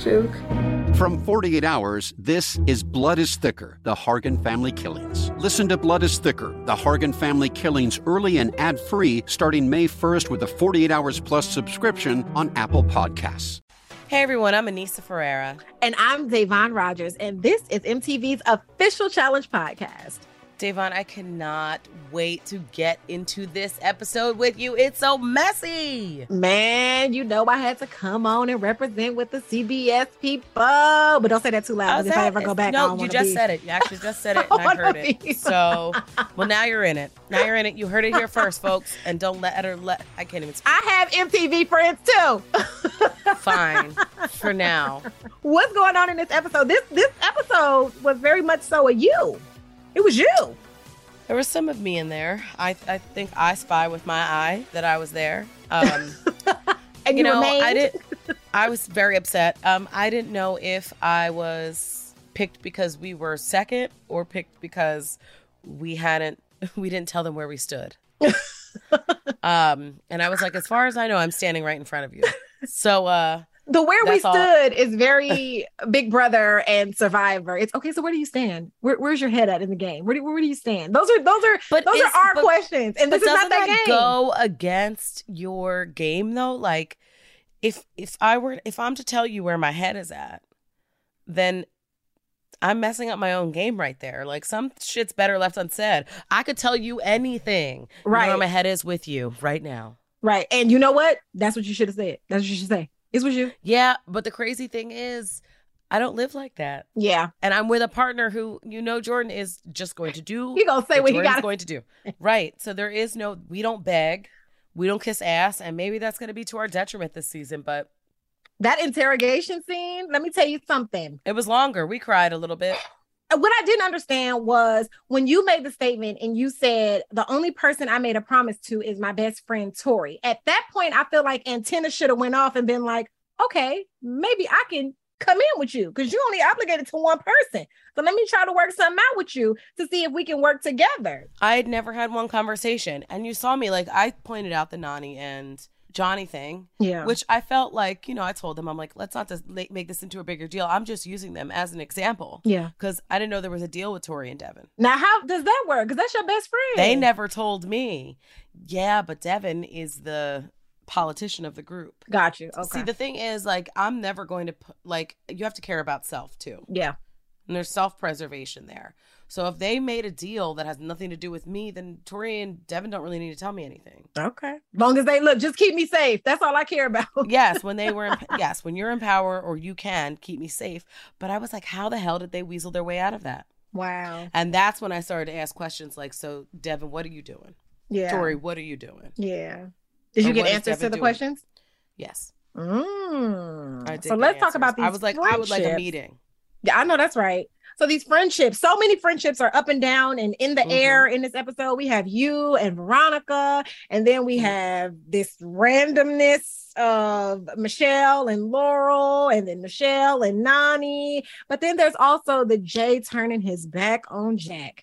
joke. From 48 Hours, this is Blood is Thicker The Hargan Family Killings. Listen to Blood is Thicker The Hargan Family Killings early and ad free starting May 1st with a 48 Hours Plus subscription on Apple Podcasts. Hey everyone, I'm Aneesa Ferreira. And I'm Da'Vonne Rogers, and this is MTV's official challenge podcast. Da'Vonne, I cannot wait to get into this episode with you. It's so messy. Man, you know I had to come on and represent with the CBS people. But don't say that too loud. If I ever go back, no, you just be- said it. You actually just said it, and I heard it. be- So, well, now you're in it. Now you're in it. You heard it here first, folks. And don't let her let. I can't even speak. I have MTV friends too. Fine for now. What's going on in this episode? This this episode was very much so a you. It was you. There was some of me in there. I I think I spy with my eye that I was there. Um, And you you, know, remained. I didn't. I was very upset. Um, I didn't know if I was picked because we were second or picked because we hadn't. We didn't tell them where we stood. um, and I was like, as far as I know, I'm standing right in front of you. So, uh, the where we That's all. stood is very Big Brother and Survivor. It's okay. So where do you stand? Where, where's your head at in the game? Where do, where do you stand? Those are those are But those are our but- questions, and this is not that, that game. go against your game though? Like, if if I were if I'm to tell you where my head is at, then I'm messing up my own game right there. Like some shit's better left unsaid. I could tell you anything. You know Right. where my head is with you right now. Right. And you know what? That's what you should have said. That's what you should say. It's with you. Yeah, but the crazy thing is, I don't live like that, Yeah. and I'm with a partner who you know Jordan is just going to do. He gonna say what he Jordan's got. going to do. Right. So there is no. We don't beg. We don't kiss ass, and maybe that's going to be to our detriment this season. But That interrogation scene. Let me tell you something. it was longer. We cried a little bit. And What I didn't understand was when you made the statement and you said the only person I made a promise to is my best friend Tori. At that point, I feel like antenna should have went off and been like, okay, maybe I can come in with you because you only obligated to one person. So let me try to work something out with you to see if we can work together. I had never had one conversation, and you saw me like I pointed out the Nani and Johnny thing, Yeah. which I felt like you know I told them I'm like let's not just make this into a bigger deal. I'm just using them as an example yeah. because I didn't know there was a deal with Tori and Devin. Now, how does that work? Because that's your best friend. They never told me. Yeah, but Devin is the politician of the group. got you. Okay. See, the thing is, like, I'm never going to put, like, you have to care about self too. yeah. And there's self preservation there. So if they made a deal that has nothing to do with me, then Tori and Devin don't really need to tell me anything. Okay. Long as they look, just keep me safe. That's all I care about. yes, when they were, in, yes, when you're in power or you can keep me safe. But I was like, how the hell did they weasel their way out of that? Wow. And that's when I started to ask questions like, so Devin, what are you doing? Yeah. Tori, what are you doing? Yeah. Did you Or get answers to the doing? questions? Yes. Mm. I did So let's talk about these. I was like, I would like a meeting. Yeah, I know that's right. So these friendships, so many friendships are up and down and in the Mhm. air in this episode. We have you and Veronica, and then we Mhm. have this randomness of Michele and Laurel, and then Michele and Nany. But then there's also the Jay turning his back on Jakk.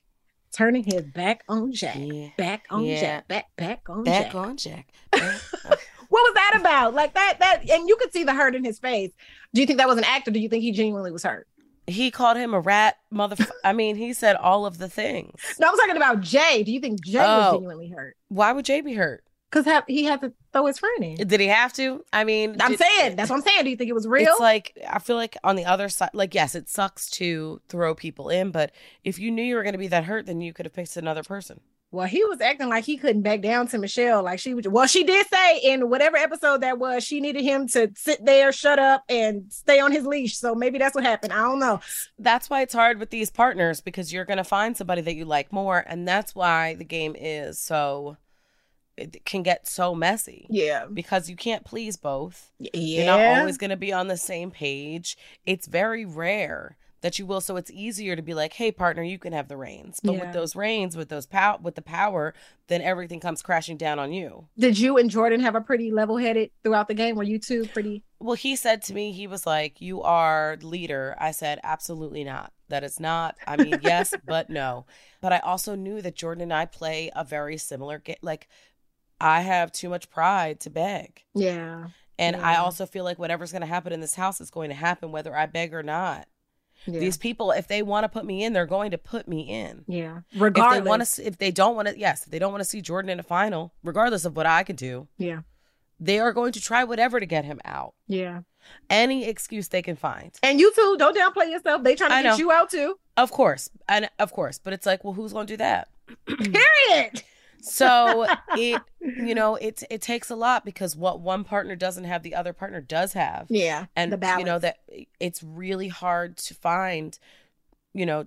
Turning his back on Jakk. Yeah. Back on Yeah. Jakk. Back back on Back Jakk. on Jakk. What was that about? Like that, that, and you could see the hurt in his face. Do you think that was an act, or do you think he genuinely was hurt? He called him a rat, motherfucker. I mean, he said all of the things. No, I'm talking about Jay. Do you think Jay was Oh. genuinely hurt? Why would Jay be hurt? Because he had to throw his friend in. Did he have to? I mean, I'm did- saying that's what I'm saying. Do you think it was real? It's like I feel like on the other side, like yes, it sucks to throw people in, but if you knew you were going to be that hurt, then you could have picked another person. Well, he was acting like he couldn't back down to Michele. Like she was. Well, she did say in whatever episode that was, she needed him to sit there, shut up, and stay on his leash. So maybe that's what happened. I don't know. That's why it's hard with these partners because you're going to find somebody that you like more, and that's why the game is so it can get so messy. Yeah. Because you can't please both. Yeah. You're not always going to be on the same page. It's very rare that you will. So it's easier to be like, hey, partner, you can have the reins. But Yeah. with those reins, with those pow with the power, then everything comes crashing down on you. Did you and Jordan have a pretty level headed throughout the game? Were you two pretty? Well, he said to me, he was like, You are leader. I said, Absolutely not. That is not. I mean, yes, but no. But I also knew that Jordan and I play a very similar game. Like, I have too much pride to beg. Yeah. And I also feel like whatever's going to happen in this house is going to happen, whether I beg or not. Yeah. These people, if they want to put me in, they're going to put me in. yeah. If Regardless. they want to, if they don't want to, yes, if they don't want to see Jordan in a final, regardless of what I can do, yeah. they are going to try whatever to get him out. Yeah. Any excuse they can find. And you too, don't downplay yourself. They trying to I get know. you out too. Of course, and of course, but it's like, well, who's going to do that? Period. So it, you know, it it takes a lot because what one partner doesn't have, the other partner does have, Yeah. and the balance. you know that it's really hard to find, you know,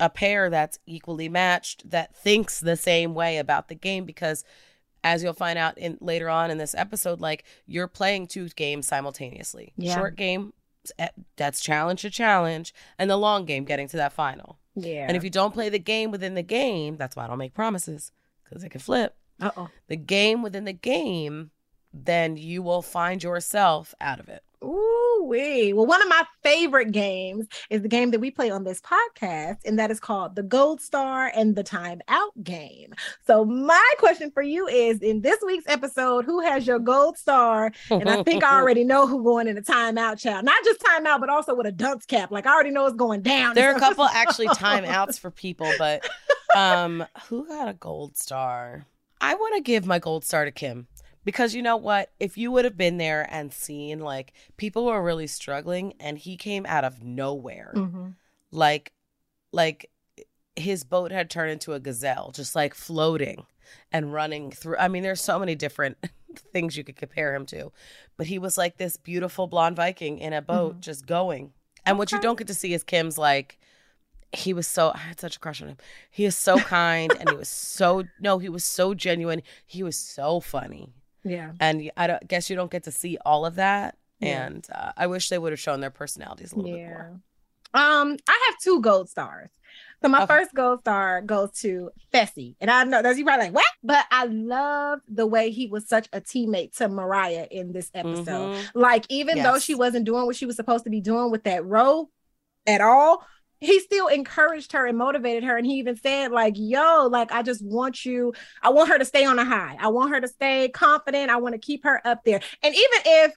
a pair that's equally matched that thinks the same way about the game because. As you'll find out in later on in this episode, like you're playing two games simultaneously. Yeah. Short game, eh, that's challenge to challenge, and the long game getting to that final. yeah. And if you don't play the game within the game, that's why I don't make promises because it can flip. uh oh. The game within the game, then you will find yourself out of it. Ooh wee. Well, one of my favorite games is the game that we play on this podcast, and that is called the Gold Star and the Time Out game. So, my question for you is in this week's episode, who has your gold star? And I think I already know who going in the timeout, child. Not just timeout, but also with a dunce cap. Like I already know it's going down. there are a couple actually timeouts for people, but um, who got a gold star? I want to give my gold star to Kim because you know what? If you would have been there and seen like people were really struggling, and he came out of nowhere. Mhm. like like his boat had turned into a gazelle just like floating and running through i mean there's so many different things you could compare him to but he was like this beautiful blonde viking in a boat just going and what you don't get to see is kim's like he was so i had such a crush on him he is so kind and he was so no he was so genuine he was so funny Yeah. and i don't, guess you don't get to see all of that Yeah. and uh, i wish they would have shown their personalities a little bit Yeah. more Um, I have two gold stars. So my Okay. first gold star goes to Fessy. And I know that's you probably like, what? But I love the way he was such a teammate to Mariah in this episode. Mhm. Like, even though she wasn't doing what she was supposed to be doing with that row at all, he still encouraged her and motivated her. And he even said, like, yo, like, I just want you, I want her to stay on a high. I want her to stay confident. I want to keep her up there. And even if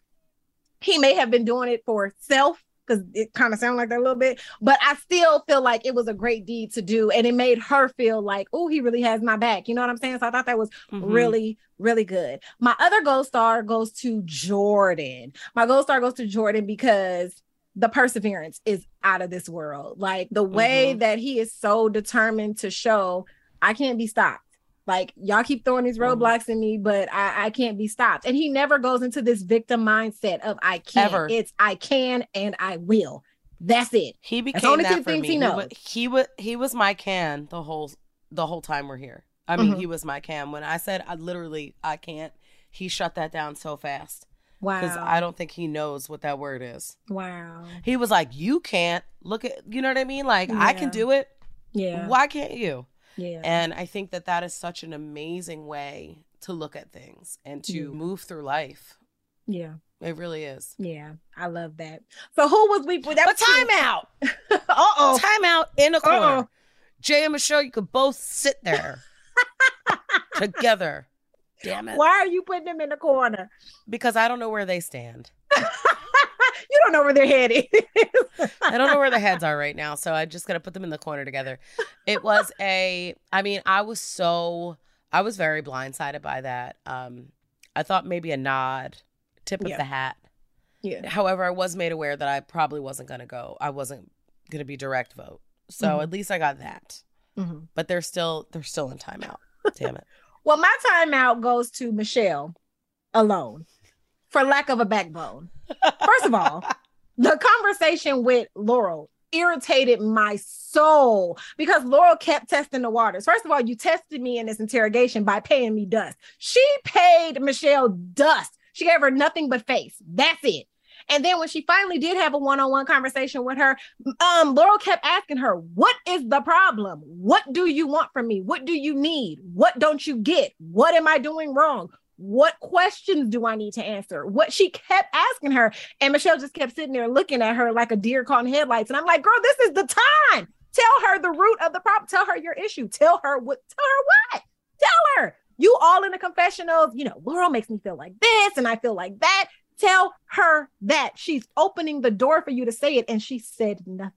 he may have been doing it for self, because it kind of sounded like that a little bit, but I still feel like it was a great deed to do. And it made her feel like, oh, he really has my back. You know what I'm saying? So I thought that was Mhm. really, really good. My other gold star goes to Jordan. My gold star goes to Jordan because the perseverance is out of this world. Like the way Mhm. that he is so determined to show, I can't be stopped. Like y'all keep throwing these Mhm. roadblocks in me, but I, I can't be stopped. And he never goes into this victim mindset of I can't. Ever. It's I can and I will. That's it. He became only that two things me. he knows. he was he was my can the whole the whole time we're here. I mean, Mhm. he was my can. When I said I literally I can't, he shut that down so fast Wow. because I don't think he knows what that word is. wow. He was like, "You can't look at," you know what I mean? Like I can do it. Yeah. Why can't you? Yeah. And I think that that is such an amazing way to look at things and to Yeah. move through life. yeah. It really is. Yeah. I love that. So who was we that But time out. Uh-oh. Time out in a corner. Uh-oh. Jay and Michele, you could both sit there together. Damn it. Why are you putting them in the corner? Because I don't know where they stand. you don't know where their head is. I don't know where their heads are right now. So I'm just going to put them in the corner together. It was a, I mean, I was so, I was very blindsided by that. Um, I thought maybe a nod, tip of Yeah. the hat. yeah. However, I was made aware that I probably wasn't going to go. I wasn't going to be direct vote. So Mhm. at least I got that. Mhm. But they're still, they're still in timeout. Damn it. Well, my timeout goes to Michele alone for lack of a backbone. First of all, the conversation with Laurel irritated my soul because Laurel kept testing the waters. First of all, you tested me in this interrogation by paying me dust. She paid Michele dust. She gave her nothing but face. That's it. And then when she finally did have a one-on-one conversation with her, um, Laurel kept asking her, "What is the problem? What do you want from me? What do you need? What don't you get? What am I doing wrong? What questions do I need to answer? What she kept asking her, and Michele just kept sitting there looking at her like a deer caught in headlights. And I'm like, girl, this is the time. Tell her the root of the problem. Tell her your issue. Tell her what. Tell her what. Tell her you all in a confession of, you know, Laurel makes me feel like this and I feel like that. Tell her that she's opening the door for you to say it, and she said nothing.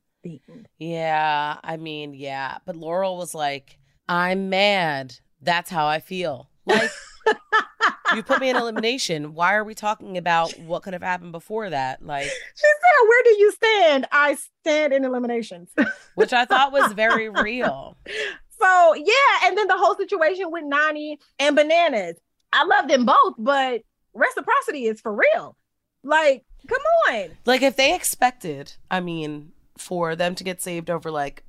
Yeah, I mean, yeah. But Laurel was like, I'm mad. That's how I feel. Like, you put me in elimination. Why are we talking about what could have happened before that? Like, she said, Where do you stand? I stand in eliminations. which I thought was very real. So, yeah. And then the whole situation with Nany and Bananas. I love them both, but reciprocity is for real. Like, come on. Like, if they expected, I mean, for them to get saved over like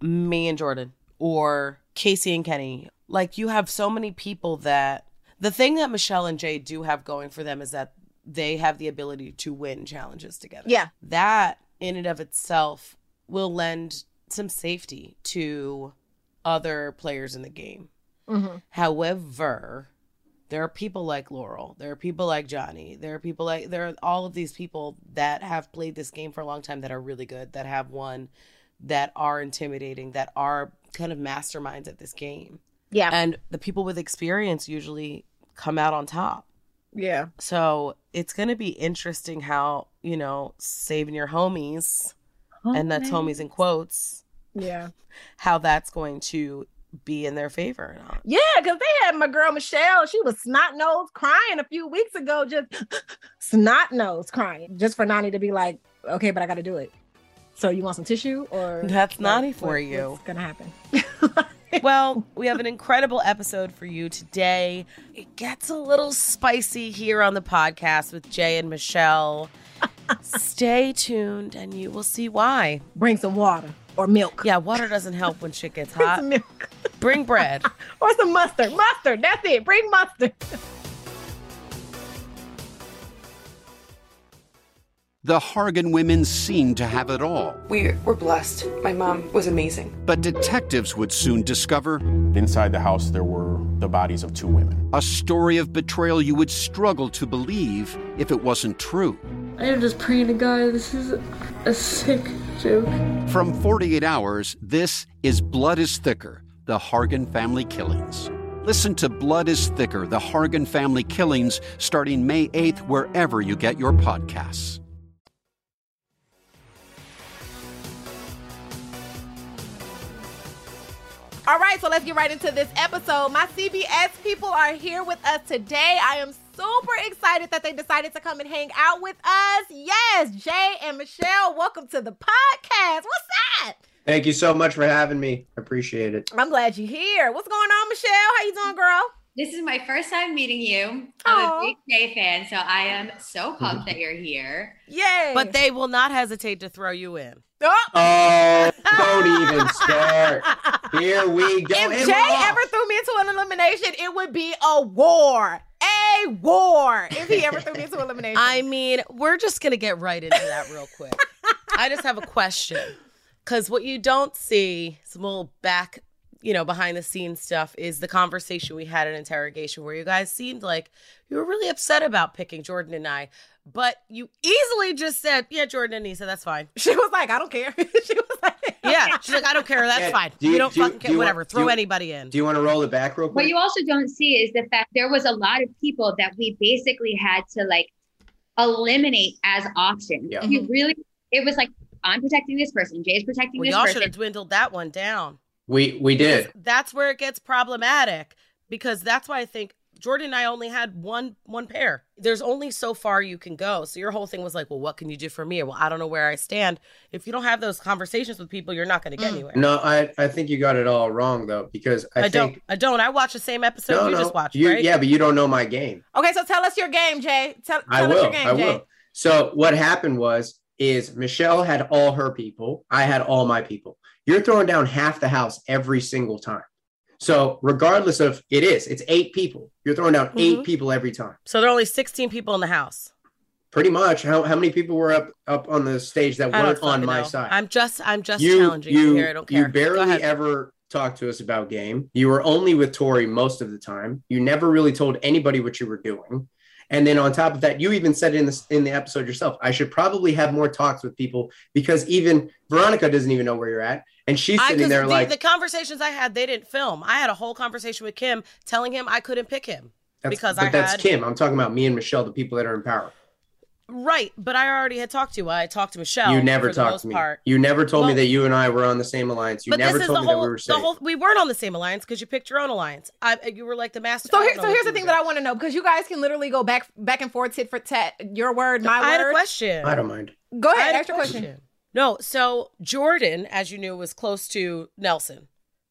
me and Jordan or Casey and Kenny, like, you have so many people that the thing that Michele and Jay do have going for them is that they have the ability to win challenges together. Yeah. That in and of itself will lend some safety to other players in the game. Mm-hmm. However, there are people like Laurel, there are people like Johnny, there are people like there are all of these people that have played this game for a long time that are really good, that have won, that are intimidating, that are kind of masterminds at this game. Yeah. And the people with experience usually come out on top. Yeah. So it's going to be interesting how, you know, saving your homies, and that's homies in quotes, Yeah. how that's going to be in their favor or not. Yeah, because they had my girl Michele. She was snot nose crying a few weeks ago, just snot nose crying, just for Nany to be like, okay, but I got to do it. So you want some tissue or That's Nany for what- you. What's gonna happen? well, we have an incredible episode for you today. It gets a little spicy here on the podcast with Jay and Michele. Stay tuned and you will see why. Bring some water or milk. Yeah, water doesn't help when shit gets Bring hot. some milk Bring bread. or some mustard. Mustard. That's it. Bring mustard. The Hargan women seemed to have it all, We were blessed. My mom was amazing. but detectives would soon discover Inside the house, there were the bodies of two women. a story of betrayal you would struggle to believe if it wasn't true. I am just praying to God. This is a sick joke. From 48 Hours, this is Blood is Thicker The Hargan Family Killings. Listen to Blood is Thicker The Hargan Family Killings starting May 8th, wherever you get your podcasts. All right, so let's get right into this episode. My CBS people are here with us today. I am super excited that they decided to come and hang out with us. Yes, Jay and Michele, welcome to the podcast. What's that? Thank you so much for having me. I appreciate it. I'm glad you're here. What's going on, Michele? How you doing, girl? This is my first time meeting you. I'm Aw. a big Jay fan, so I am so pumped that you're here. Yay. But they will not hesitate to throw you in. Oh. Oh, don't even start. Here we go. If And Jay ever threw me into an elimination, it would be a war. A war. If he ever threw me into elimination. I mean, we're just to get right into that real quick. I just have a question. Because what you don't see, some little back, you know, behind the scenes stuff, is the conversation we had at interrogation where you guys seemed like you were really upset about picking Jordan and I. But you easily just said, yeah, Jordan and Nisa, that's fine. she was like, I don't care. she was like, Yeah. She's like, I don't care. That's Yeah, fine. do you, you- don't do fucking care. you want- Whatever. do Throw you- anybody in. Do you want to roll it back real quick? What you also don't see is the fact there was a lot of people that we basically had to like eliminate as options. Yeah. You mm-hmm. really, it was like, I'm protecting this person, Jay's protecting well, this y'all should have dwindled that one down. we we did. That's where it gets problematic because that's why I think Jordan and I only had one one pair. There's only so far you can go. So your whole thing was like, well, what can you do for me? Well, I don't know where I stand. If you don't have those conversations with people, you're not going to get Mm. anywhere. No, I I think you got it all wrong though because I, I, think don't. I don't. I watch the same episode no you no just watched, you, right? yeah, but you don't know my game. Okay, so tell us your game, Jay. Tell, tell I us will. your game, I Jay. will. So what happened was is Michele had all her people. I had all my people. You're throwing down half the house every single time. So regardless of it is, it's eight people. You're throwing out eight Mhm. people every time. So there are only 16 people in the house. Pretty much. How, how many people were up up on the stage that I weren't on my know. side? I'm just I'm just you challenging you you here. I don't care. you barely ever talked to us about game. You were only with Tori most of the time. You never really told anybody what you were doing. And then on top of that, you even said in the in the episode yourself, I should probably have more talks with people because even Veronica doesn't even know where you're at, and she's I, sitting 'cause there the, like, the conversations I had, they didn't film. I had a whole conversation with Kim telling him I couldn't pick him that's, because but I that's had Kim. I'm talking about me and Michele, the people that are in power. right, but I already had talked to you. I talked to Michele. you never talked to me. Part. You never told me that you and I were on the same alliance. You never told the me whole, that we were the safe. whole. We weren't on the same alliance because you picked your own alliance. I, you were like the master. So here, so here's the thing were that I want to know because you guys can literally go back back and forth, tit for tat. Your word, my doing. I had a question. I don't mind. Go ahead, had ask your question. No, so Jordan, as you knew, was close to Nelson,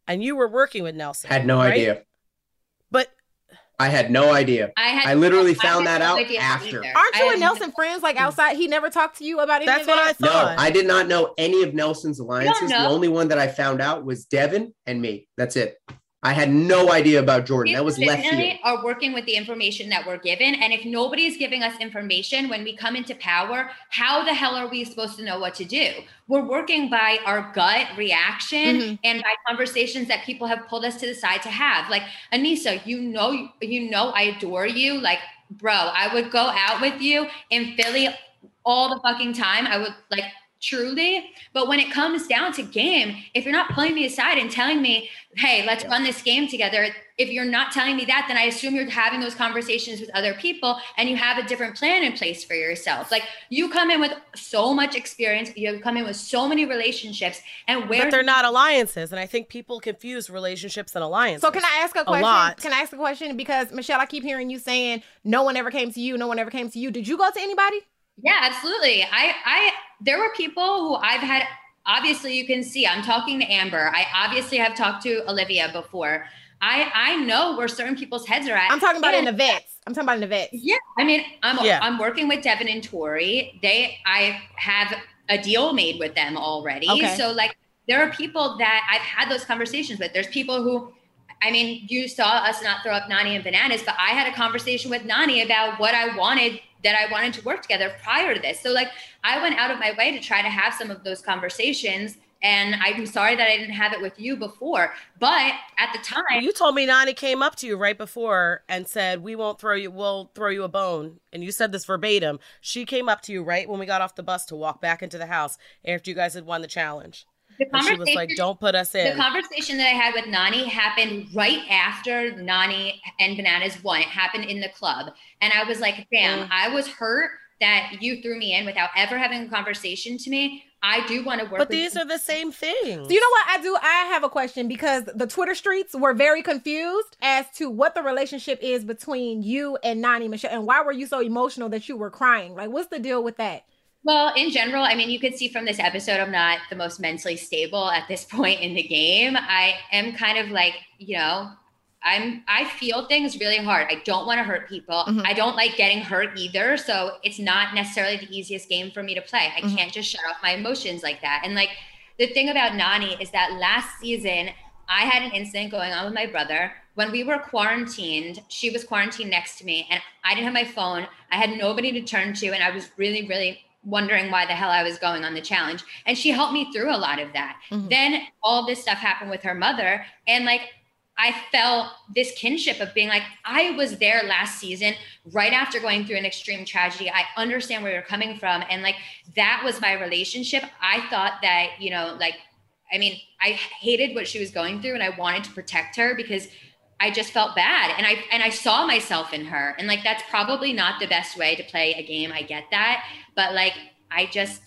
and you were working with Nelson. Had no right? idea. But I had no idea. I had I literally I found had that no out after. either. Aren't you had and no- Nelson friends? Like mm. outside, he never talked to you about any That's what I that? No. I did not know any of Nelson's alliances. The only one that I found out was Devin and me. That's it. I had no idea about Jordan. We That was left definitely field. are working with the information that we're given. And if nobody's giving us information when we come into power, how the hell are we supposed to know what to do? We're working by our gut reaction Mhm. and by conversations that people have pulled us to the side to have. Like Aneesa, you know, you know, I adore you. Like, bro, I would go out with you in Philly all the fucking time. I would like truly. But when it comes down to game, if you're not pulling me aside and telling me, hey, let's run this game together, if you're not telling me that, then I assume you're having those conversations with other people and you have a different plan in place for yourself. Like you come in with so much experience, you come in with so many relationships, and where but they're not alliances, and I think people confuse relationships and alliances. So can I ask a question? A lot. Can I ask a question? Because Michele, I keep hearing you saying no one ever came to you. No one ever came to you. Did you go to anybody? Yeah, absolutely. I, I, there were people who I've had. Obviously, you can see. I'm talking to Amber. I obviously have talked to Olivia before. I, I know where certain people's heads are at. I'm talking about in And- the vets. I'm talking about in the vets. Yeah, I mean, I'm Yeah. I'm working with Devin and Tori. They, I have a deal made with them already. Okay. So like, there are people that I've had those conversations with. There's people who. I mean, you saw us not throw up Nany and bananas, but I had a conversation with Nany about what I wanted that I wanted to work together prior to this. So like I went out of my way to try to have some of those conversations. And I'm sorry that I didn't have it with you before. But at the time, You told me Nany came up to you right before and said, "We won't throw you. We'll throw you a bone." And you said this verbatim. She came up to you right when we got off the bus to walk back into the house after you guys had won the challenge. The And she was like, "Don't put us in." The conversation that I had with Nany happened right after Nany and Bananas won. It happened in the club. And I was like, damn, Mm. I was hurt that you threw me in without ever having a conversation to me. I do want to work but with these are the same things. So you know what I do? I have a question because the Twitter streets were very confused as to what the relationship is between you and Nany Michele, and why were you so emotional that you were crying? Like, what's the deal with that? Well, in general, I mean, you could see from this episode, I'm not the most mentally stable at this point in the game. I am kind of like, you know, I'm I feel things really hard. I don't want to hurt people. Mhm. I don't like getting hurt either. So it's not necessarily the easiest game for me to play. I Mhm. can't just shut off my emotions like that. And like the thing about Nany is that last season I had an incident going on with my brother. When we were quarantined, she was quarantined next to me and I didn't have my phone. I had nobody to turn to and I was really, really wondering why the hell I was going on the challenge. And she helped me through a lot of that. Mhm. Then all this stuff happened with her mother. And like, I felt this kinship of being like, I was there last season, right after going through an extreme tragedy. I understand where you're coming from. And like, that was my relationship. I thought that, you know, like, I mean, I hated what she was going through and I wanted to protect her because I just felt bad. And I and I saw myself in her. And like that's probably not the best way to play a game. I get that. But like I just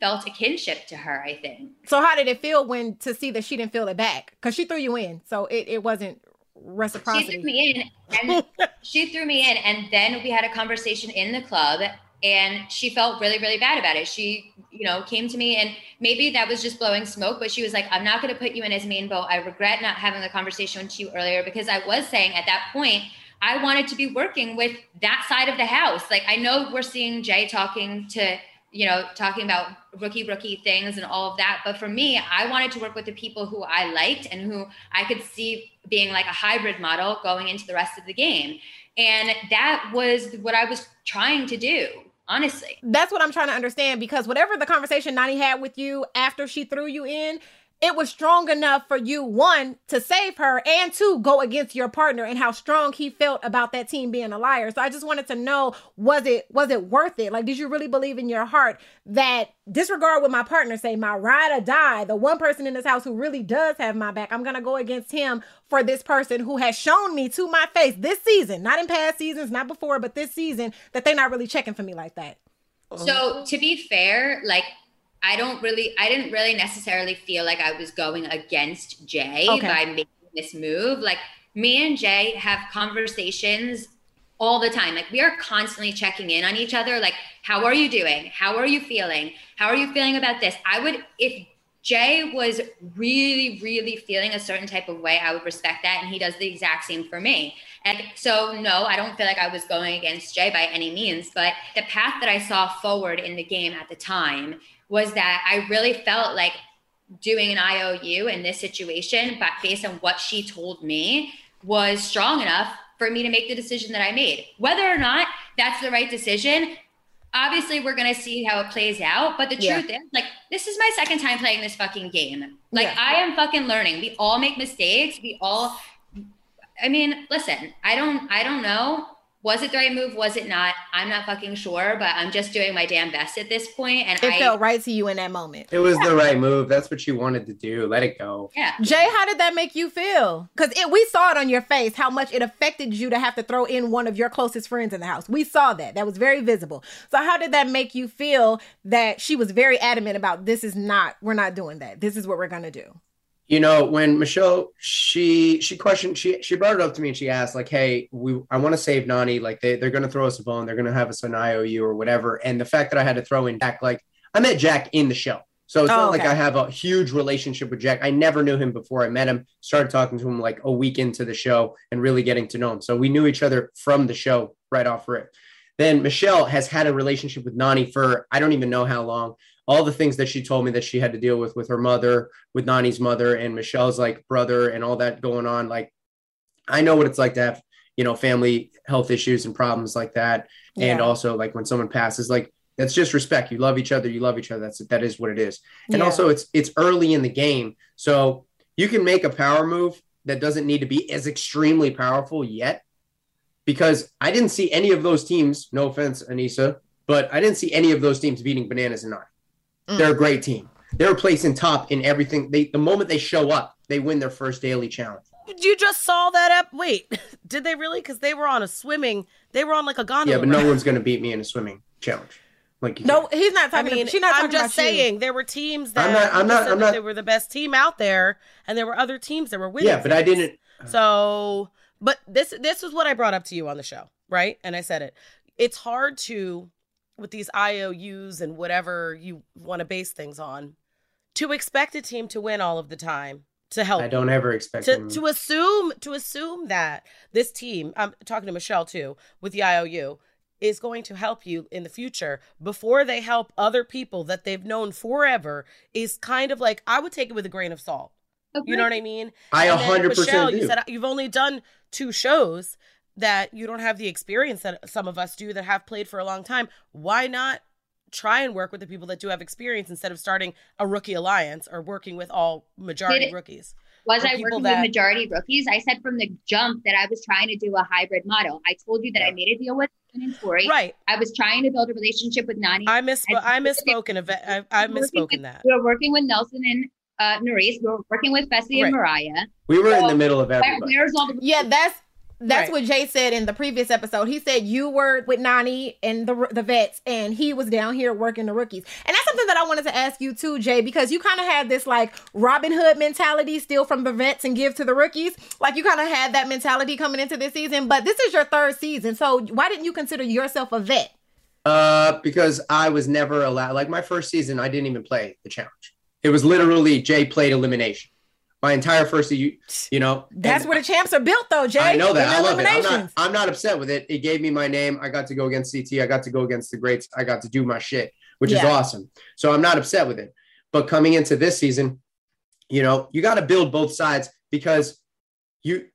felt a kinship to her I think. So how did it feel when to see that she didn't feel it back? Because she threw you in, so it, it wasn't reciprocity. She threw me in and she threw me in. And then we had a conversation in the club and she felt really really bad about it she you know came to me and maybe that was just blowing smoke but she was like i'm not going to put you in as main boat i regret not having the conversation with you earlier because i was saying at that point i wanted to be working with that side of the house like i know we're seeing jay talking to you know, talking about rookie, rookie things and all of that. But for me, I wanted to work with the people who I liked and who I could see being like a hybrid model going into the rest of the game. And that was what I was trying to do honestly. That's what I'm trying to understand because whatever the conversation Nany had with you after she threw you in, it was strong enough for you one to save her and two go against your partner and how strong he felt about that team being a liar. So i just wanted to know was it was it worth it? Like did you really believe in your heart that disregard what my partner say my ride or die the one person in this house who really does have my back i'm gonna go against him for this person who has shown me to my face this season not in past seasons not before but this season that they're not really checking for me like that? So to be fair like I don't really, I didn't really necessarily feel like I was going against Jay okay. by making this move. Like me and Jay have conversations all the time. Like we are constantly checking in on each other. Like, how are you doing? How are you feeling? How are you feeling about this? I would, if Jay was really, really feeling a certain type of way, I would respect that. And he does the exact same for me. And so, no, I don't feel like I was going against Jay by any means, but the path that I saw forward in the game at the time was that I really felt like doing an IOU in this situation, but based on what she told me, was strong enough for me to make the decision that I made. Whether or not that's the right decision, obviously we're gonna see how it plays out. But the yeah. truth is, like, this is my second time playing this fucking game. Like, yeah. I am fucking learning. We all make mistakes. We all. I mean, listen. I don't. I don't know was it the right move? Was it not? I'm not fucking sure, but I'm just doing my damn best at this point. And it I, felt right to you in that moment. It was yeah. the right move. That's what you wanted to do. Let it go. Yeah. Jay, how did that make you feel? Because we saw it on your face how much it affected you to have to throw in one of your closest friends in the house. We saw that. That was very visible. So how did that make you feel that she was very adamant about this is not, we're not doing that. This is what we're gonna do you know when michele she she questioned she she brought it up to me and she asked like hey we i want to save nany like they, they're going to throw us a bone they're going to have us an iou or whatever. And the fact that i had to throw in jakk like i met jakk in the show. So it's oh, not okay. like i have a huge relationship with jakk. I never knew him before i met him. Started talking to him like a week into the show and really getting to know him. So we knew each other from the show right off rip. Then michele has had a relationship with nany for i don't even know how long all the things that she told me that she had to deal with with her mother, with Nany's mother, and Michele's like brother, and all that going on. Like, I know what it's like to have you know family health issues and problems like that, yeah. and also like when someone passes, like that's just respect. You love each other. You love each other. That's that is what it is. And yeah. also, it's it's early in the game, so you can make a power move that doesn't need to be as extremely powerful yet. Because I didn't see any of those teams. No offense, Aneesa, but I didn't see any of those teams beating Bananas and Nine. Mm. They're a great team. They're placing top in everything. They the moment they show up, they win their first daily challenge. You just saw that up. Wait, did they really? Because they were on a swimming. They were on like a gondola. Yeah, but no one's going to beat me in a swimming challenge. Like no, he's not talking. I mean, she's not I'm just saying you. there were teams that I'm not. I'm not. I'm not. They were the best team out there, and there were other teams that were winning. Yeah, but I didn't. So, but this this was what I brought up to you on the show, right? And I said it. It's hard to with these IOUs and whatever you want to base things on, to expect a team to win all of the time to help. I don't ever expect to, to assume to assume that this team. I'm talking to Michele too with the IOU is going to help you in the future before they help other people that they've known forever is kind of like I would take it with a grain of salt. Okay. You know what I mean? I a hundred percent. You said you've only done two shows that you don't have the experience that some of us do that have played for a long time, why not try and work with the people that do have experience instead of starting a rookie alliance or working with all majority rookies? Was I working that... with majority rookies? I said from the jump that I was trying to do a hybrid model. I told you that I made a deal with and Tori. Right. I was trying to build a relationship with Nany. I misspoke. I misspoken. I, I misspoken with, that. We were working with Nelson and uh, Nurys. We were working with Fessy right. and Mariah. We were so, in the middle of everybody. Where, where's all the yeah, that's that's right. what Jay said in the previous episode. He said you were with Nany and the the vets, and he was down here working the rookies. And that's something that I wanted to ask you too, Jay, because you kind of had this like Robin Hood mentality, steal from the vets and give to the rookies. Like you kind of had that mentality coming into this season, but this is your third season, so why didn't you consider yourself a vet? Uh, because I was never allowed. Like my first season, I didn't even play the challenge. It was literally Jay played elimination my entire first you you know that's where the champs are built though jay i know that i love it I'm not, I'm not upset with it it gave me my name i got to go against ct i got to go against the greats i got to do my shit which is awesome. So I'm not upset with it. But coming into this season, you know, you got to build both sides because you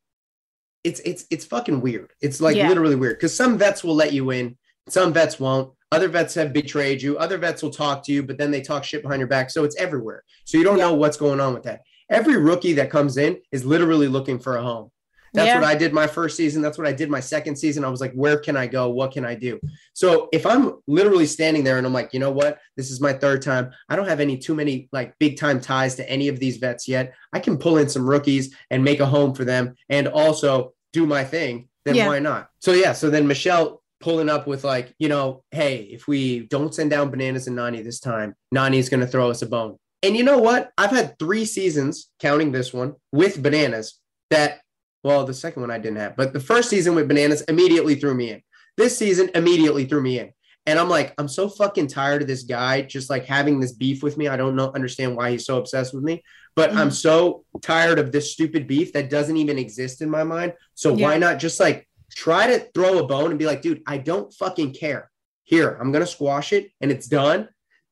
it's it's it's fucking weird. It's like Yeah. literally weird because some vets will let you in, some vets won't. Other vets have betrayed you. Other vets will talk to you, but then they talk shit behind your back. So it's everywhere. So you don't know what's going on with that. Every rookie that comes in is literally looking for a home. That's Yeah. what I did my first season. That's what I did my second season. I was like, where can I go? What can I do? So if I'm literally standing there and I'm like, you know what? This is my third time. I don't have any too many like big time ties to any of these vets yet. I can pull in some rookies and make a home for them and also do my thing. Then Yeah. why not? So yeah. So then Michele pulling up with like, you know, hey, if we don't send down bananas and Nany this time, Nany's going to throw us a bone. And you know what? I've had three seasons, counting this one, with bananas that, well, the second one I didn't have, but the first season with bananas immediately threw me in. This season immediately threw me in. And I'm like, I'm so fucking tired of this guy just like having this beef with me. I don't know, understand why he's so obsessed with me, but I'm mm. so tired of this stupid beef that doesn't even exist in my mind. So why not just like try to throw a bone and be like, dude, I don't fucking care. Here, I'm gonna squash it and it's done.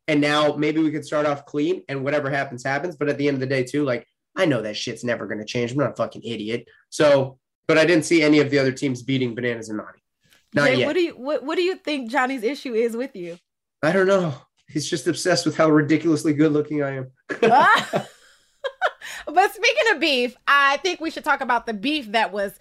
And now maybe we could start off clean and whatever happens, happens. But at the end of the day, too, like I know that shit's never gonna change. I'm not a fucking idiot. So, but I didn't see any of the other teams beating bananas and Nany. Not Jay, yet. what do you what, what do you think Johnny's issue is with you? I don't know. He's just obsessed with how ridiculously good looking I am. But speaking of beef, I think we should talk about the beef that was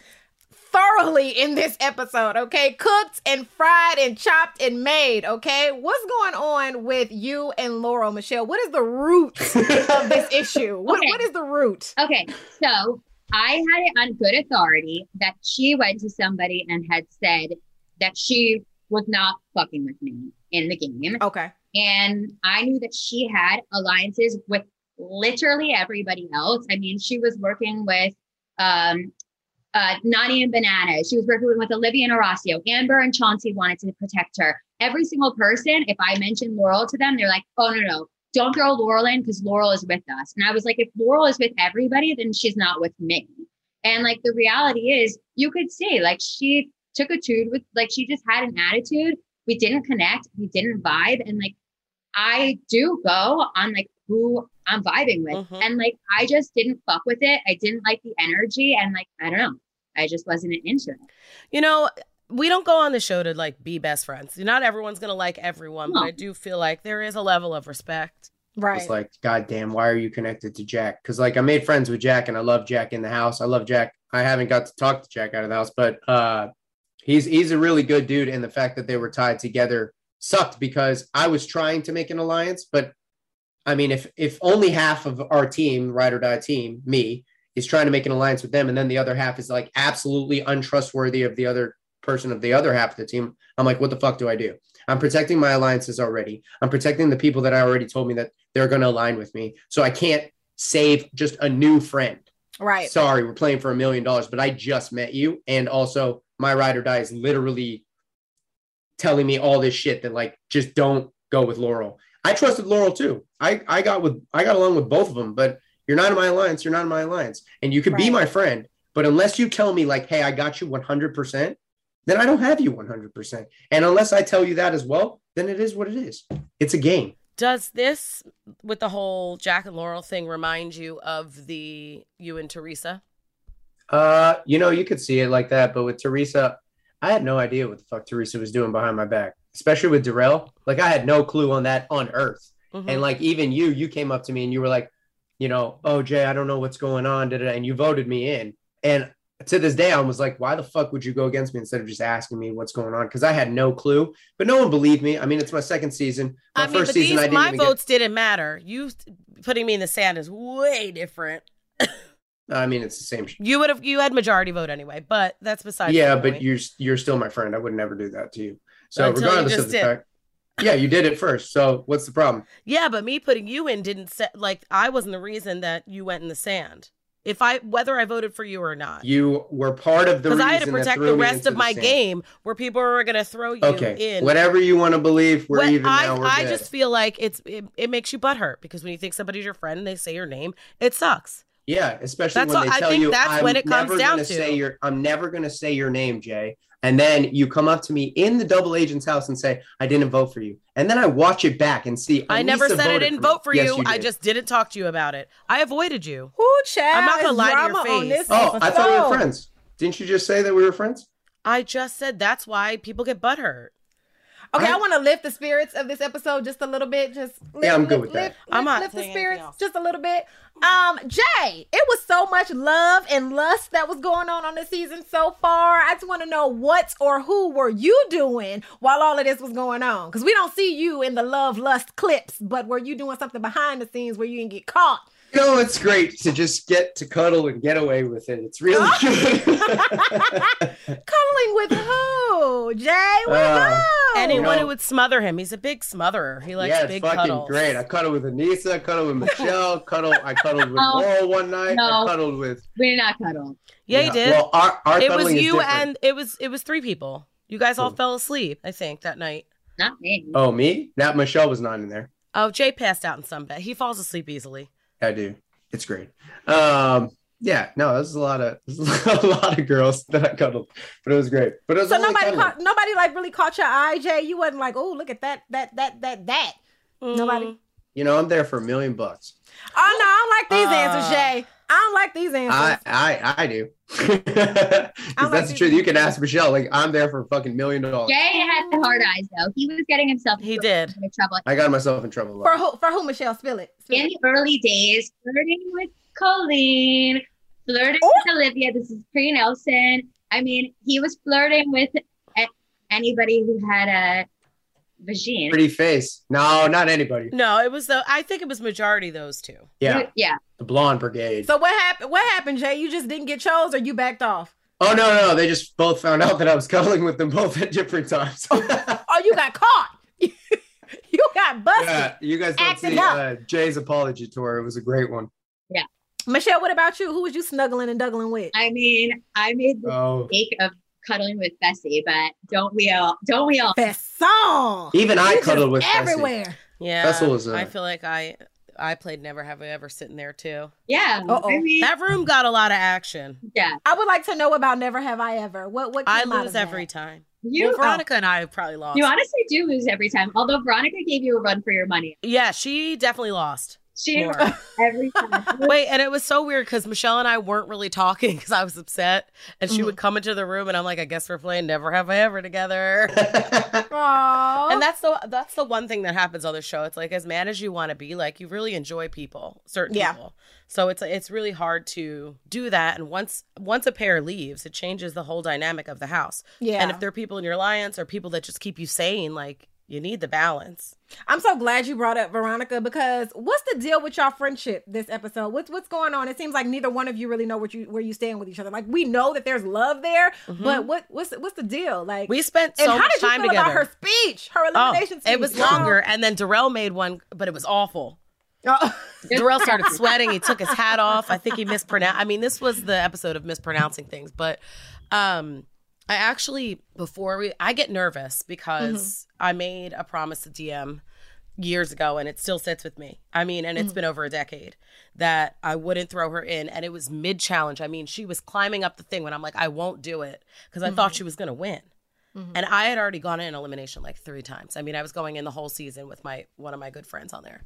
thoroughly in this episode, okay? Cooked and fried and chopped and made, okay? What's going on with you and Laurel Michele? What is the root of this issue? What, Okay. what is the root? Okay, so I had it on good authority that she went to somebody and had said that she was not fucking with me in the game. Okay. And I knew that she had alliances with literally everybody else. I mean, she was working with um, uh, Nany and Banana. She was working with Olivia and Horacio. Amber and Chauncey wanted to protect her. Every single person, if I mentioned Laurel to them, they're like, oh, no, no, don't throw Laurel in because Laurel is with us. And I was like, if Laurel is with everybody, then she's not with me. And like the reality is, you could see like she took a tude with, like, she just had an attitude. We didn't connect, we didn't vibe. And like, I do go on like who I'm vibing with. Mhm. And like, I just didn't fuck with it. I didn't like the energy. And like, I don't know. I just wasn't into it. You know, we don't go on the show to like be best friends. Not everyone's gonna like everyone, but I do feel like there is a level of respect. Right. It's like, God damn, why are you connected to Jakk? Because like I made friends with Jakk and I love Jakk in the house. I love Jakk. I haven't got to talk to Jakk out of the house, but uh he's he's a really good dude. And the fact that they were tied together sucked because I was trying to make an alliance, but I mean, if if only half of our team, ride or die team, me, is trying to make an alliance with them, and then the other half is like absolutely untrustworthy of the other person of the other half of the team, I'm like, what the fuck do I do? I'm protecting my alliances already. I'm protecting the people that I already told me that they're going to align with me. So I can't save just a new friend. right. Sorry, we're playing for a million dollars, but I just met you. And also, my ride or die is literally telling me all this shit that, like, just don't go with Laurel. I trusted Laurel too. I, I got with I got along with both of them, but you're not in my alliance. You're not in my alliance, and you could be my friend, but unless you tell me like, hey, I got you 100 percent, then I don't have you 100 percent. And unless I tell you that as well, then it is what it is. It's a game. Does this, with the whole Jakk and Laurel thing, remind you of the you and Teresa? Uh, you know, you could see it like that, but with Teresa, I had no idea what the fuck Teresa was doing behind my back, especially with Darrell. Like, I had no clue on that on earth. Mhm. And like, even you, you came up to me and you were like, you know, oh, Jay, I don't know what's going on. da, da, And you voted me in. And to this day, I was like, why the fuck would you go against me instead of just asking me what's going on? Because I had no clue, but no one believed me. I mean, it's my second season. My I mean, first season, these, I didn't my even get- votes didn't matter. You putting me in the sand is way different. I mean, it's the same. Sh- You would have, you had majority vote anyway, but that's besides. yeah, but point. you're you're still my friend. I would never do that to you. So Until regardless of the did. fact, yeah, you did it first. So what's the problem? Yeah, but me putting you in didn't set like I wasn't the reason that you went in the sand. If I whether I voted for you or not. You were part of the Because I had to protect the rest of my sand. game where people were gonna throw you Okay, in. whatever you want to believe, we're What- even I, now. We're I good. just feel like it's it, it makes you butthurt because when you think somebody's your friend and they say your name, it sucks. yeah, especially That's when all- they I tell think you. that's I'm when it comes down to. Say your, I'm never going to say your name, Jay, and then you come up to me in the double agent's house and say, I didn't vote for you. And then I watch it back and see. I never said I didn't me. vote for Yes, you. I just didn't talk to you about it. I avoided you. Who child? I'm not gonna lie to your drama on face. this Oh, I thought we were friends. Didn't you just say that we were friends? I just said that's why people get butthurt. Okay, I, I- want to lift the spirits of this episode just a little bit. Just lift, Yeah, I'm lift, with that. Lift, I'm lift- not lift the spirits else. just a little bit. Um, Jay, it was so much love and lust that was going on on this season so far. I just want to know what or who were you doing while all of this was going on? Because we don't see you in the love lust clips, but were you doing something behind the scenes where you didn't get caught? You know, it's great to just get to cuddle and get away with it. It's really good. Cuddling with who? Jay, with Uh, who? Anyone know- who would smother him, he's a big smotherer. He likes yeah, it's big fucking cuddles. great. I cuddled with Aneesa, cuddled with Michele, cuddled. I cuddled with Oh, Laurel one night. I no. cuddled with. We did not cuddle. Yeah, he did. Well, our, our it was you and it was it was three people. You guys all Cool. fell asleep, I think, that night. Not me. Oh, me? That Michele was not in there. Oh, Jay passed out in some bed. He falls asleep easily. I do. It's great. Um, yeah, no, this is a lot of a lot of girls that I cuddled, but it was great. But it was So nobody, caught, nobody like really caught your eye, Jay. You wasn't like, oh, look at that, that, that, that, that. Nobody. Mm. You know, I'm there for a million bucks. Oh no, I don't like these Uh, answers, Jay. I don't like these answers. I I I do. Because like that's the truth. You can ask Michele. Like I'm there for a fucking million dollars. Jay had the hard eyes though. He was getting himself He did. into trouble. I got myself in trouble. for who? For who? Michele, spill it. Spill In it. the early days, flirting with Colleen, flirting Oh. with Olivia. This is pre Nelson. I mean, he was flirting with anybody who had a vagine. Pretty face. No, not anybody. No, it was the I think it was majority those two. Yeah, yeah. the blonde brigade. So what happened? What happened, Jay? You just didn't get chose, or you backed off? Oh no, no, they just both found out that I was cuddling with them both at different times. Oh, you got caught. you got busted. yeah, you guys don't see up. uh, Jay's apology tour. It was a great one. Yeah. Michele, what about you? Who was you snuggling and dougling with? I mean, I made the Oh, mistake of cuddling with Fessy, but don't we all? Don't we all? Best song. even I cuddled with Fessy. everywhere. Yeah. Vessel was, uh, I feel like I I played Never Have I Ever sitting there too. Yeah. Uh-oh. I mean, That room got a lot of action. yeah. I would like to know about Never Have I Ever. What? What? I came out lose of that? every time. You, well, Veronica and I probably lost. you honestly do lose every time. Although Veronica gave you a run for your money. yeah, she definitely lost. She More. every time. Wait, and it was so weird because Michele and I weren't really talking because I was upset, and she Mhm. would come into the room, and I'm like, I guess we're playing Never Have I Ever together. Aww. and that's the that's the one thing that happens on the show. It's like as mad as you want to be, like you really enjoy people, certain Yeah. people. So it's it's really hard to do that. And once once a pair leaves, it changes the whole dynamic of the house. yeah. And if there are people in your alliance or people that just keep you sane, like you need the balance. I'm so glad you brought up Veronica because what's the deal with y'all friendship this episode? What's what's going on? It seems like neither one of you really know what you where you stand with each other. Like we know that there's love there, but what what's what's the deal? Like Mm-hmm. We spent and how did you time feel together. about her speech, her Oh, elimination speech? it was longer, and then Darrell made one, but it was awful. Oh. Darrell started sweating. He took his hat off. I think he mispronounced. I mean, this was the episode of mispronouncing things, but um, I actually before we, I get nervous because mm-hmm. I made a promise to DM years ago, and it still sits with me. I mean, and it's mm. been over a decade that I wouldn't throw her in, and it was mid challenge. I mean, she was climbing up the thing when I'm like, I won't do it because I thought mm-hmm. she was gonna win. Mm-hmm. And I had already gone in elimination like three times. I mean, I was going in the whole season with my one of my good friends on there.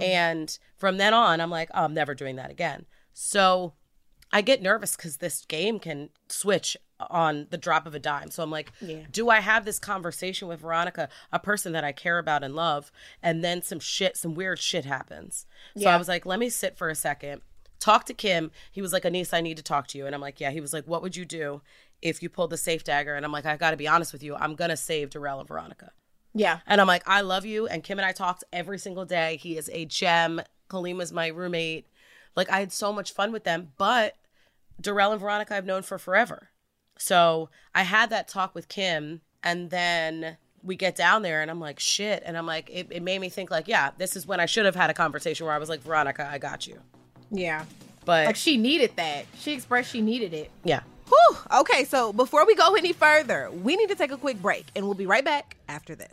And from then on, I'm like, oh, I'm never doing that again. So I get nervous because this game can switch on the drop of a dime. So I'm like, do I have this conversation with Veronica, a person that I care about and love, and then some shit, some weird shit happens? So I was like, let me sit for a second, talk to Kim. He was like, Anise, I need to talk to you. And I'm like, yeah. He was like, what would you do if you pulled the safe dagger? And I'm like, I got to be honest with you. I'm going to save Darrell and Veronica. Yeah. And I'm like, I love you. And Kim and I talked every single day. He is a gem. Colleen was my roommate. Like, I had so much fun with them. But Darrell and Veronica I've known for forever. So I had that talk with Kim. And then we get down there and I'm like, shit. And I'm like, it, it made me think, like, yeah, this is when I should have had a conversation where I was like, Veronica, I got you. Yeah. But Like she needed that. She expressed she needed it. yeah. Whew. Okay, so before we go any further, we need to take a quick break and we'll be right back after this.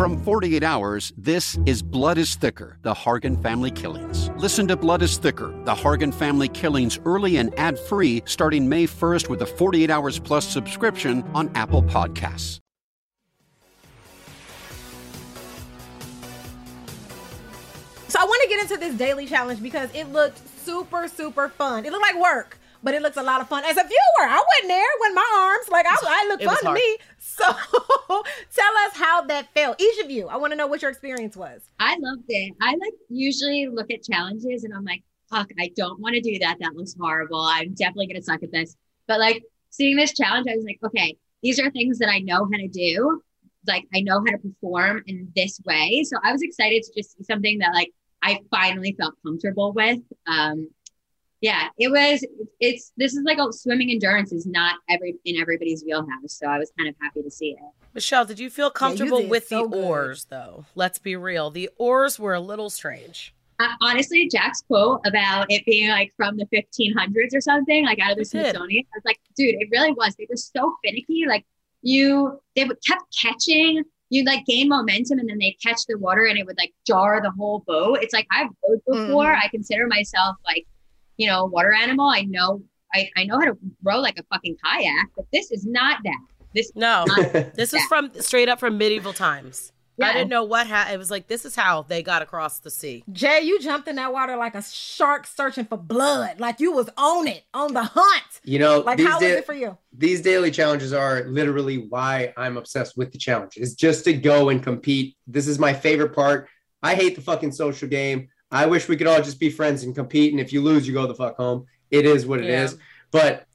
From 48 Hours, this is Blood is Thicker The Hargan Family Killings. Listen to Blood is Thicker The Hargan Family Killings early and ad free starting May 1st with a 48 Hours Plus subscription on Apple Podcasts. So I want to get into this daily challenge because it looked super, super fun. It looked like work, but it looks a lot of fun. As a viewer, I wasn't there when my arms, like I, I looked It fun to me. So tell us how that felt. Each of you, I want to know what your experience was. I loved it. I like usually look at challenges and I'm like, fuck, I don't want to do that. That looks horrible. I'm definitely gonna suck at this. But like seeing this challenge, I was like, okay, these are things that I know how to do. Like I know how to perform in this way. So I was excited to just see something that like I finally felt comfortable with. Um yeah, it was it's this is like a swimming endurance is not every in everybody's wheelhouse. So I was kind of happy to see it. Michele, did you feel comfortable did with so the good. oars, though? Let's be real. The oars were a little strange. Uh, honestly, Jakk's quote about it being like from the 1500s or something, like out of the It did. Smithsonian, I was like, dude, it really was. They were so finicky. Like you, they would kept catching. You'd like gain momentum, and then they'd catch the water, and it would like jar the whole boat. It's like I've rowed before. Mhm. I consider myself like, you know, water animal. I know, I, I know how to row like a fucking kayak, but this is not that. This No, this is from straight up from medieval times. I didn't know what ha- it was like. This is how they got across the sea. Jay, you jumped in that water like a shark searching for blood. Like you was on it, on the hunt. You know, Like these, how was it for you? these daily challenges are literally why I'm obsessed with the challenge. Is just to go and compete. This is my favorite part. I hate the fucking social game. I wish we could all just be friends and compete. And if you lose, you go the fuck home. It is what it is. Yeah. But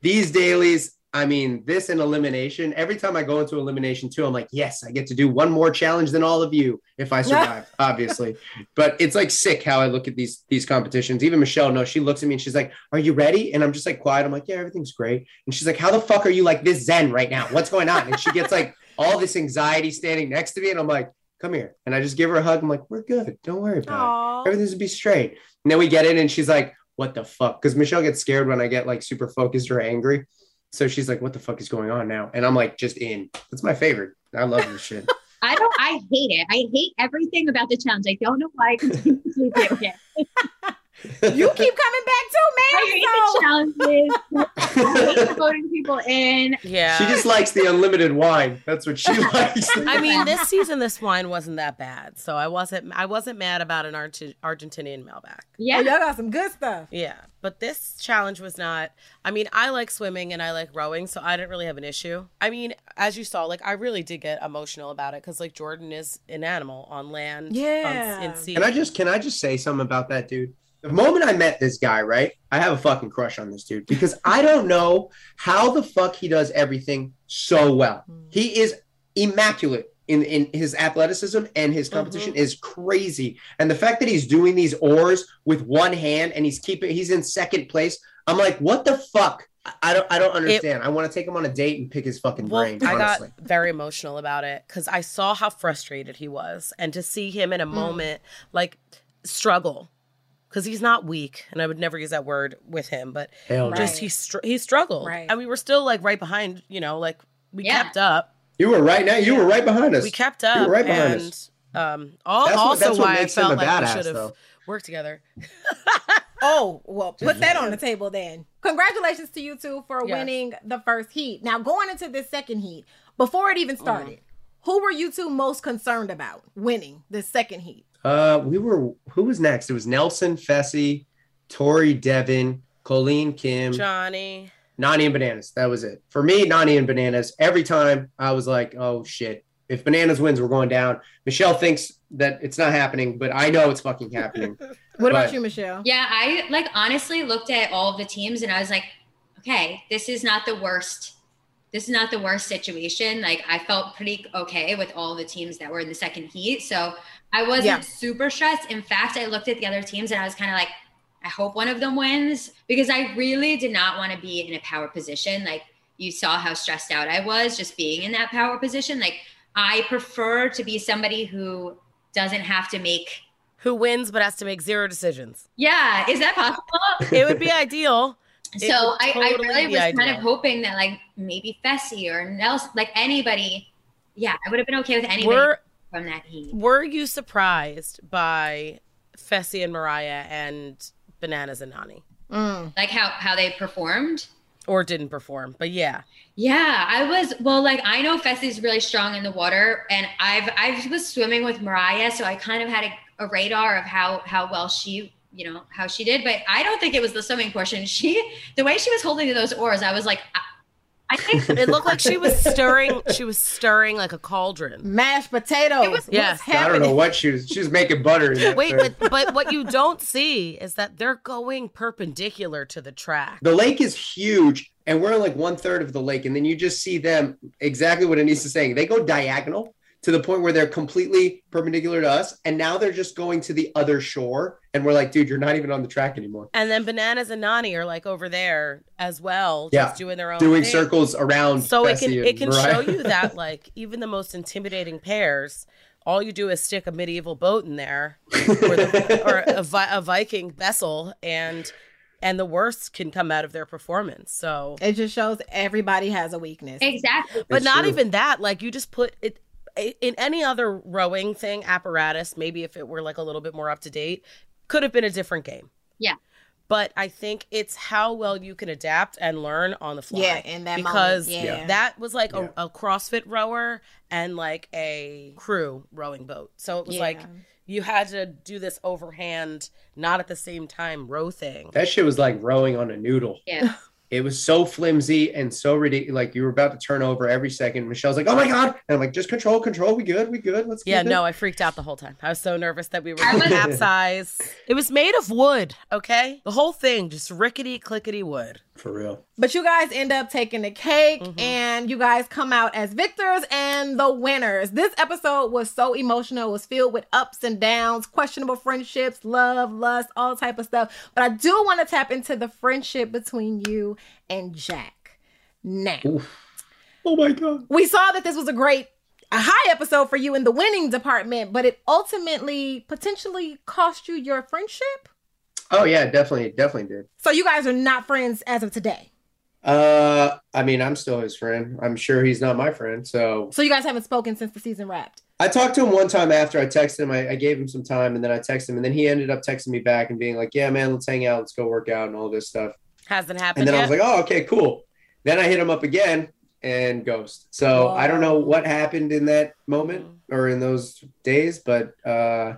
these dailies, I mean, this and elimination, every time I go into elimination too, I'm like, yes, I get to do one more challenge than all of you if I survive, obviously. But it's like sick how I look at these these competitions. Even Michele knows she looks at me and she's like, Are you ready? And I'm just like quiet. I'm like, Yeah, everything's great. And she's like, How the fuck are you like this zen right now? What's going on? And she gets like all this anxiety standing next to me. And I'm like, Come here. And I just give her a hug. I'm like, We're good. Don't worry about it everything's gonna be straight. And then we get in and she's like, what the fuck? Because Michele gets scared when I get like super focused or angry. So she's like, what the fuck is going on now? And I'm like, just in. That's my favorite. I love this shit. I don't. I hate it. I hate everything about the challenge. I don't know why I continuously do it. You keep coming back too, man. I man. hate So the challenges. I hate voting people in. Yeah. She just likes the unlimited wine. That's what she likes. I mean, this season, this wine wasn't that bad, so I wasn't. I wasn't mad about an Arge- Argentinian Malbec. Oh, Yeah. y'all got some good stuff. Yeah, but this challenge was not. I mean, I like swimming and I like rowing, so I didn't really have an issue. I mean, as you saw, like I really did get emotional about it because like Jordan is an animal on land, on- Yeah. in sea. Can I just can I just say something about that dude? The moment I met this guy, right? I have a fucking crush on this dude because I don't know how the fuck he does everything so well. Hmm. He is immaculate in, in his athleticism and his mm-hmm. competition is crazy. And the fact that he's doing these oars with one hand and he's keeping he's in second place, I'm like, what the fuck? I- don't I don't understand. I want to take him on a date and pick his fucking well, brain. I got very emotional about it because I saw how frustrated he was, and to see him in a hmm. moment like struggle, because he's not weak, and I would never use that word with him, but Hell no. just he str- he struggled, Right. and we were still like right behind, you know, like we Yeah. kept up. You were right now. You were right behind us. We kept You up, were right behind and us. um, all, That's what- also that's what why I makes him felt a like we should have worked together. Oh, well, put that on the table then. Congratulations to you two for Yes. winning the first heat. Now, going into this second heat, before it Mm. even started, who were you two most concerned about winning the second heat? Uh, we were. Who was next? It was Nelson, Fessy, Tori, Devin, Colleen, Kim, Johnny, Nany, and Bananas. That was it for me. Nany and Bananas. Every time I was like, "Oh shit! If Bananas wins, we're going down." Michele thinks that it's not happening, but I know it's fucking happening. What about you, Michele? Yeah, I like honestly looked at all of the teams and I was like, okay, this is not the worst. This is not the worst situation. Like I felt pretty okay with all the teams that were in the second heat. So I wasn't Yeah. super stressed. In fact, I looked at the other teams and I was kind of like, I hope one of them wins because I really did not want to be in a power position. Like you saw how stressed out I was just being in that power position. Like I prefer to be somebody who doesn't have to make Who wins but has to make zero decisions? Yeah, is that possible? It would be ideal. So I, totally I really was kind of hoping that like maybe Fessy or Nelson, like anybody, yeah, I would have been okay with anybody Were from that heat. Were you surprised by Fessy and Mariah and Bananas and Nany, mm. Like how how they performed. or didn't perform? But yeah, Yeah, I was well. Like I know Fessy's really strong in the water, and I've I was swimming with Mariah, so I kind of had a, a radar of how how well she you know how she did. But I don't think it was the swimming portion. She the way she was holding those oars, I was like, I, I think it looked like she was stirring. She was stirring like a cauldron. Mashed potatoes. Yeah. What's I don't know what she was. She was making butter. in Wait, thing. but but what you don't see is that they're going perpendicular to the track. The lake is huge, and we're in like one third of the lake, and then you just see them exactly what Anise is saying. They go diagonal to the point where they're completely perpendicular to us, and now they're just going to the other shore, and we're like, dude, you're not even on the track anymore. And then Bananas and Nany are like over there as well, Yeah, just doing their own Doing thing. circles around. So it can it can Mariah. show you that like even the most intimidating pairs, all you do is stick a medieval boat in there, or, the, or a, vi- a Viking vessel, and and the worst can come out of their performance. So, It just shows everybody has a weakness. exactly. but It's not true. even that. Like you just put it in any other rowing thing apparatus. Maybe if it were like a little bit more up to date, could have been a different game. Yeah. But I think it's how well you can adapt and learn on the fly. Yeah, in that moment, because yeah. that was like Yeah. a, a CrossFit rower and like a crew rowing boat. So it was Yeah. like you had to do this overhand, not at the same time row thing. That shit was like rowing on a noodle. Yeah. It was so flimsy and so ridiculous. Like you were about to turn over every second. Michele's like, "Oh my god!" And I'm like, "Just control, control. We good? We good? Let's." Yeah, keep it." no, I freaked out the whole time. I was so nervous that we were I going to capsize. It was made of wood, okay? The whole thing, just rickety clickety wood. For real. But you guys end up taking the cake Mhm. and you guys come out as victors and the winners. This episode was so emotional. It was filled with ups and downs, questionable friendships, love, lust, all type of stuff. But I do want to tap into the friendship between you and Jakk. Now, Oh my god. we saw that this was a great a high episode for you in the winning department, but it ultimately potentially cost you your friendship. Oh yeah, definitely, definitely did. So you guys are not friends as of today. Uh, I mean, I'm still his friend. I'm sure he's not my friend. So So you guys haven't spoken since the season wrapped. I talked to him one time after I texted him. I, I gave him some time, and then I texted him, and then he ended up texting me back and being like, "Yeah, man, let's hang out, let's go work out, and all this stuff." Hasn't happened And then I was like, "Oh, okay, cool." Then I hit him up again and ghost. So I don't know what happened in that moment or in those days, but uh,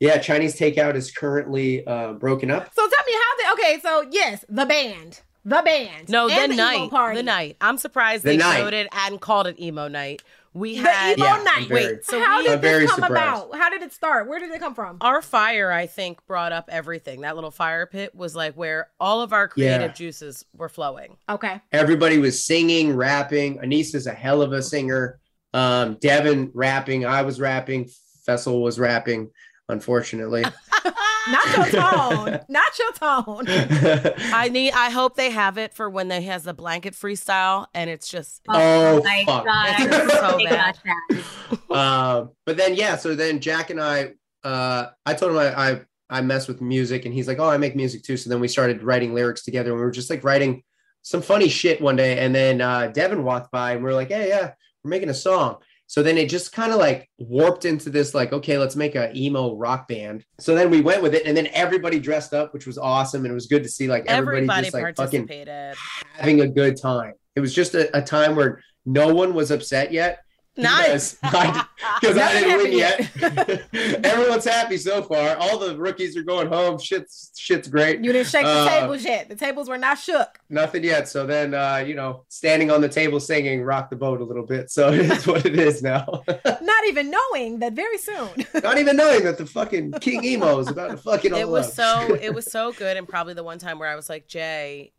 yeah, Chinese takeout is currently uh, broken up. So tell me how they okay, so yes, the band. The band. no, and the, emo night. party. The night. I'm surprised The they night. showed it and called it emo night. We The had emo Yeah, night. very- Wait, so how we, did I'm very this come surprised. about? How did it start? Where did it come from? our fire, I think, brought up everything. That little fire pit was like where all of our creative Yeah. juices were flowing. Okay. Everybody was singing, rapping. Aneesa's a hell of a singer. Um, Devin rapping. I was rapping. Fessel was rapping. Unfortunately. Not your tone. Not your tone. I need. I hope they have it for when they has the blanket freestyle, and it's just Oh, my fuck. god, I It's totally so got bad. that. um, but then yeah, so then Jakk and I, uh, I told him I, I I mess with music, and he's like, oh, I make music too. So then we started writing lyrics together, and we were just like writing some funny shit one day, and then uh, Devin walked by, and we are like, hey, yeah, we're making a song. So then it just kind of like warped into this like, okay, let's make a emo rock band. So then we went with it, and then everybody dressed up, which was awesome, and it was good to see like everybody, everybody just like fucking participated. having a good time. It was just a, a time where no one was upset yet. Nice. Because I, I didn't win happened yet. Everyone's happy so far. All the rookies are going home. Shit's shit's great. You didn't shake the Uh, tables yet. The tables were not shook. Nothing yet. So then, uh, you know, standing on the table singing, rock the boat a little bit. So it is what it is now. Not even knowing that very soon. Not even knowing that the fucking King Emo is about to fucking all it was up. so it was so good and probably the one time where i was like jay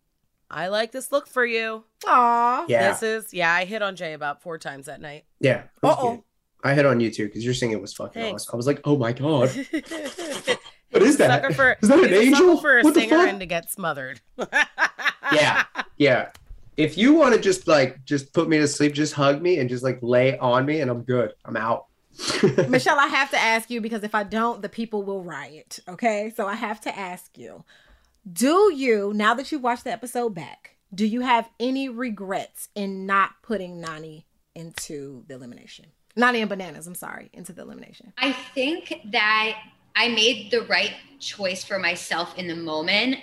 i like this look for you Aw. yeah, this is yeah i hit on jay about four times that night yeah. Uh-oh. I hit on you too because your singing was fucking Thanks. awesome. I was like, oh my god, what what is that? for, Is that an he's a sucker angel? for a What singer and to get smothered yeah, yeah. If you want to just like just put me to sleep, just hug me and just like lay on me, and I'm good. I'm out. Michele, I have to ask you because if I don't, the people will riot. Okay. So I have to ask you Do you, now that you've watched the episode back, do you have any regrets in not putting Nany into the elimination? Nany and bananas, I'm sorry, into the elimination. I think that I made the right choice for myself in the moment,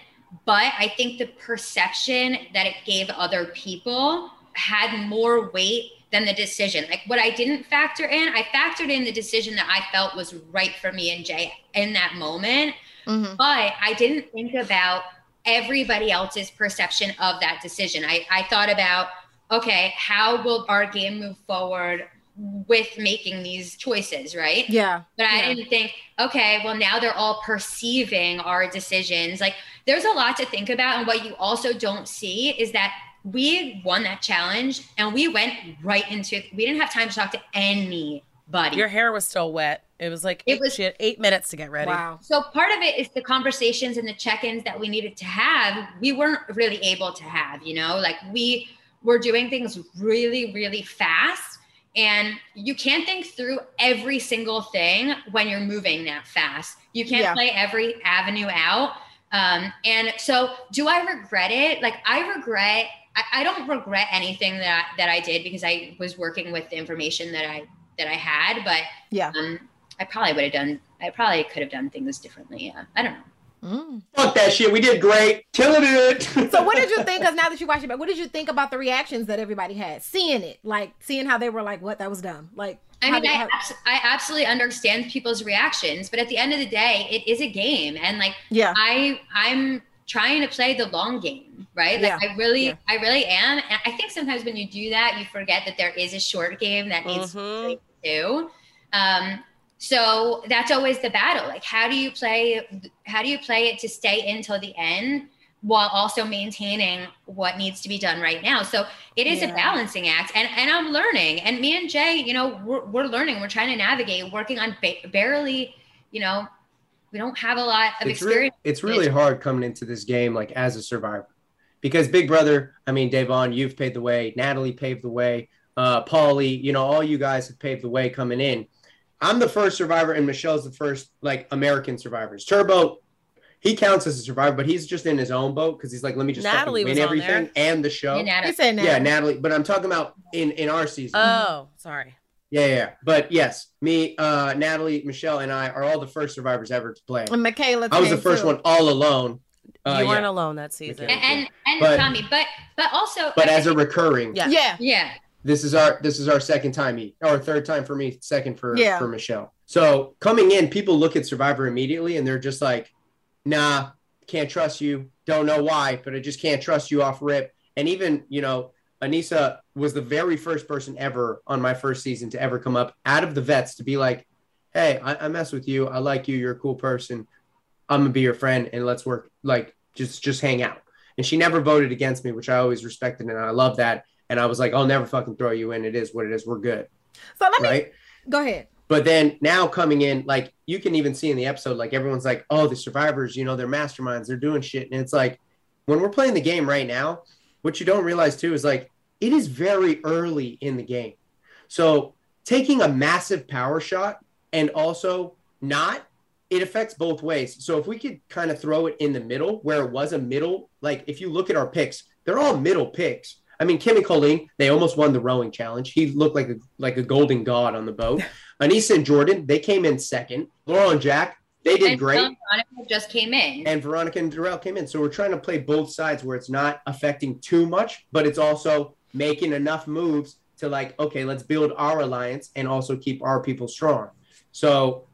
but I think the perception that it gave other people had more weight than the decision. Like what I didn't factor in, I factored in the decision that I felt was right for me and Jay in that moment, Mhm. but I didn't think about everybody else's perception of that decision. I, I thought about, okay, how will our game move forward with making these choices, right? Yeah. But I Yeah. didn't think, okay, well, now they're all perceiving our decisions. Like, there's a lot to think about. And what you also don't see is that we won that challenge and we went right into it. We didn't have time to talk to anybody. Your hair was still wet. It was like It was- she had eight minutes to get ready. Wow. so part of it is the conversations and the check-ins that we needed to have. We weren't really able to have, you know, like we were doing things really, really fast. And you can't think through every single thing when you're moving that fast. You can't Yeah. play every avenue out. Um, and so do I regret it? Like I regret, I, I don't regret anything that that I did because I was working with the information that I that I had, but Yeah. um, I probably would have done. I probably could have done things differently. Yeah, I don't know. Mm. Fuck that shit. We did great. Killing it. So what did you think? Because now that you watched it back, what did you think about the reactions that everybody had, seeing it, like seeing how they were like, "What? That was dumb." Like, I mean, did- I, how- abs- I absolutely understand people's reactions, but at the end of the day, it is a game, and like yeah, I, I'm trying to play the long game, right? Like Yeah. I really, Yeah. I really am, and I think sometimes when you do that, you forget that there is a short game that needs to Mhm. play too. Um, so that's always the battle. Like, how do you play? How do you play it to stay until the end? While also maintaining what needs to be done right now. So it is Yeah. a balancing act, and and I'm learning. And me and Jay, you know, we're, we're learning. We're trying to navigate, working on ba- barely, you know, we don't have a lot of it's, re- experience. it's really hard coming into this game like as a survivor because big brother i mean da'vonne you've paved the way natalie paved the way uh paulie you know all you guys have paved the way coming in i'm the first survivor and michele's the first like american survivors turbo he counts as a survivor but he's just in his own boat because he's like let me just fucking Natalie win was on everything there. and the show Yeah, Natalie. he said, yeah natalie but i'm talking about in in our season Oh, sorry. yeah yeah but yes me uh natalie michele and i are all the first survivors ever to play And Michaela, i was the first too. one all alone uh, you weren't yeah. alone that season. Okay. and and, and But- Tommy, but but also, but I as a recurring Yeah. Yeah, yeah, this is our this is our second time e- or third time for me second for Yeah. for michele. So coming in people look at survivor immediately and they're just like nah can't trust you. Don't know why but i just can't trust you off rip. And even you know aneesa was the very first person ever on my first season to ever come up out of the vets to be like hey i, I mess with you. I like you. You're a cool person. I'm gonna be your friend and let's work like just just hang out. And she never voted against me which i always respected and i love that and I was like, I'll never fucking throw you in. It is what it is. We're good. So let me Right. go ahead. But then now coming in, like you can even see in the episode, like everyone's like, oh, the survivors, you know, they're masterminds, they're doing shit. And it's like, when we're playing the game right now, what you don't realize too is like, it is very early in the game. So taking a massive power shot and also not, it affects both ways. So if we could kind of throw it in the middle where it was a middle, like if you look at our picks, they're all middle picks. I mean, Kimmy Colleen, they almost won the rowing challenge. He looked like a like a golden god on the boat. Aneesa and Jordan, they came in second. Laurel and Jakk, they did and great. And Veronica just came in. And Veronica and Darrell came in. So we're trying to play both sides where it's not affecting too much, but it's also making enough moves to like, okay, let's build our alliance and also keep our people strong. So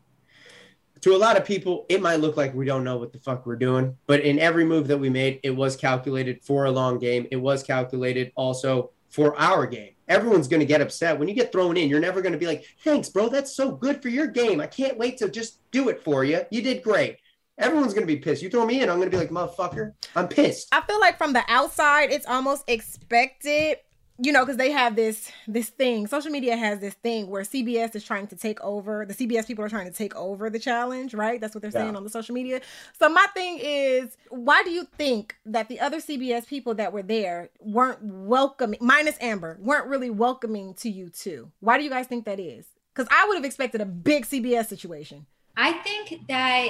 to a lot of people, it might look like we don't know what the fuck we're doing, but in every move that we made, it was calculated for a long game. It was calculated also for our game. Everyone's going to get upset when you get thrown in. You're never going to be like, "Thanks, bro. That's so good for your game. I can't wait to just do it for you. You did great." Everyone's to be pissed. You throw me in, I'm to be like, "Motherfucker, I'm pissed." I feel like from the outside, it's almost expected you know, because they have this this thing. Social media has this thing where CBS is trying to take over. The CBS people are trying to take over the challenge, right? That's what they're saying Yeah. on the social media. So my thing is, why do you think that the other CBS people that were there weren't welcoming, minus Amber, weren't really welcoming to you too? Why do you guys think that is? Because I would have expected a big CBS situation. I think that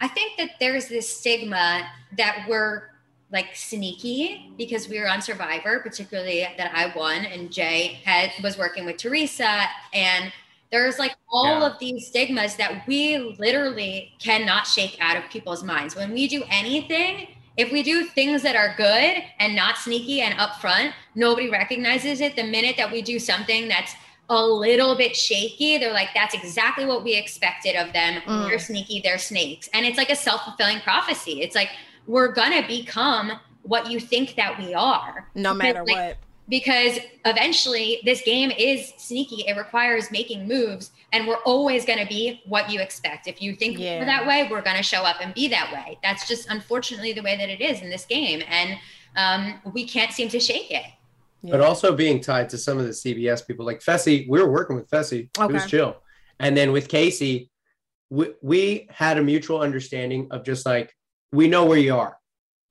I think that there's this stigma that we're like sneaky because we were on Survivor, particularly that I won and Jay had was working with Teresa and there's like all Yeah. of these stigmas that we literally cannot shake out of people's minds. When we do anything, if we do things that are good and not sneaky and upfront, nobody recognizes it. The minute that we do something that's a little bit shaky, they're like, that's exactly what we expected of them. Mm. They're sneaky, they're snakes. And it's like a self fulfilling prophecy. It's like, we're gonna become what you think that we are. No Because, matter like, what. because eventually this game is sneaky. It requires making moves, and we're always going to be what you expect. If you think Yeah. we're that way, we're going to show up and be that way. That's just unfortunately the way that it is in this game, and um, we can't seem to shake it. but also being tied to some of the CBS people, like Fessy. We were working with Fessy. It was chill. And then with Casey, we, we had a mutual understanding of just like, we know where you are.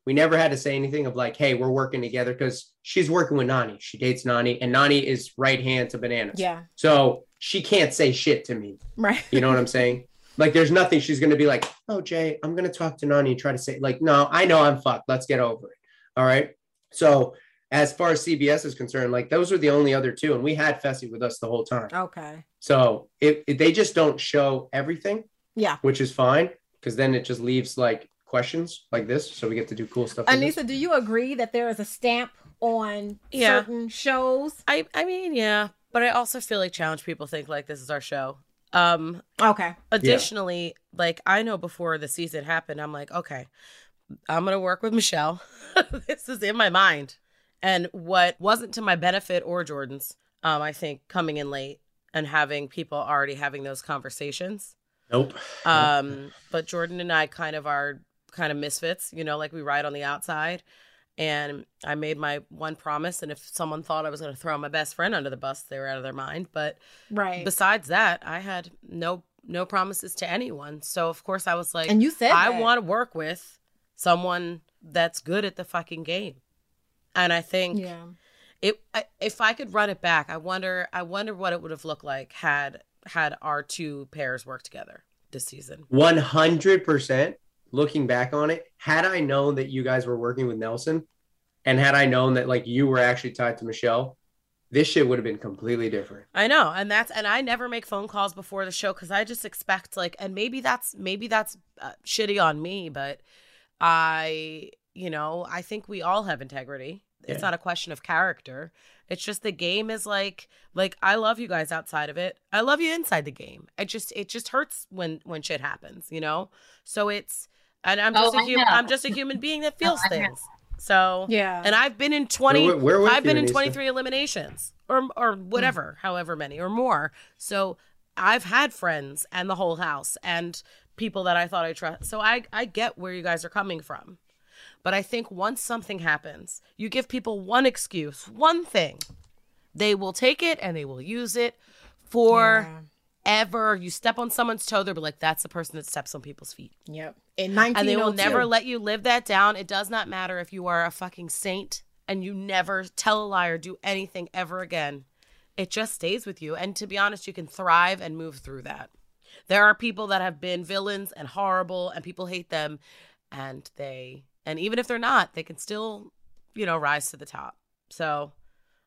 We never had to say anything of like, hey, we're working together because she's working with Nany. She dates Nany, and Nany is right hand to bananas. Yeah. So she can't say shit to me. Right. You know what I'm saying? Like, there's nothing she's going to be like, oh, Jay, I'm going to talk to Nany and try to say, like, no, I know I'm fucked. Let's get over it. All right. So, as far as CBS is concerned, like, those are the only other two. And we had Fessy with us the whole time. Okay. So, if, if they just don't show everything, Yeah. which is fine, because then it just leaves like questions like this. So, we get to do cool stuff. with this. Aneesa, do you agree that there is a stamp on Yeah. certain shows? I I mean, yeah, but I also feel like challenge people think like this is our show. Um Okay. additionally, like I know before the season happened, I'm like, okay, I'm going to work with Michele. this is in my mind. And what wasn't to my benefit or Jordan's, um I think coming in late and having people already having those conversations. Nope. Um, but Jordan and I kind of are kind of misfits, you know, like we ride on the outside. And I made my one promise, and if someone thought I was going to throw my best friend under the bus, they were out of their mind. But Right. besides that, I had no no promises to anyone. So of course I was like, And you said I want to work with someone that's good at the fucking game. And I think yeah. it I- if I could run it back, I wonder I wonder what it would have looked like had had our two pairs worked together this season. 100% looking back on it had i known that you guys were working with nelson and had i known that like you were actually tied to michele this shit would have been completely different I know, and that's and I never make phone calls before the show because I just expect like, and maybe that's maybe that's uh, shitty on me, but I, you know, I think we all have integrity. It's Yeah. not a question of character. It's just the game is like like I love you guys outside of it. I love you inside the game. It just it just hurts when when shit happens, you know. So it's and I'm Oh, just a I human. I'm just a human being that feels I know. things. So Yeah. and I've been in 20 We're- we're I've been in 23 eliminations or or hmm. whatever, however many or more. So I've had friends and the whole house and people that I thought I trust. So I I get where you guys are coming from. But I think once something happens, you give people one excuse, one thing. They will take it and they will use it for Yeah. Ever. You step on someone's toe, they'll be like, that's the person that steps on people's feet Yep. In 1902. and they will oh never let you live that down. It does not matter if you are a fucking saint and you never tell a lie or do anything ever again. It just stays with you. And to be honest, you can thrive and move through that. There are people that have been villains and horrible and people hate them and they and even if they're not, they can still, you know, rise to the top. So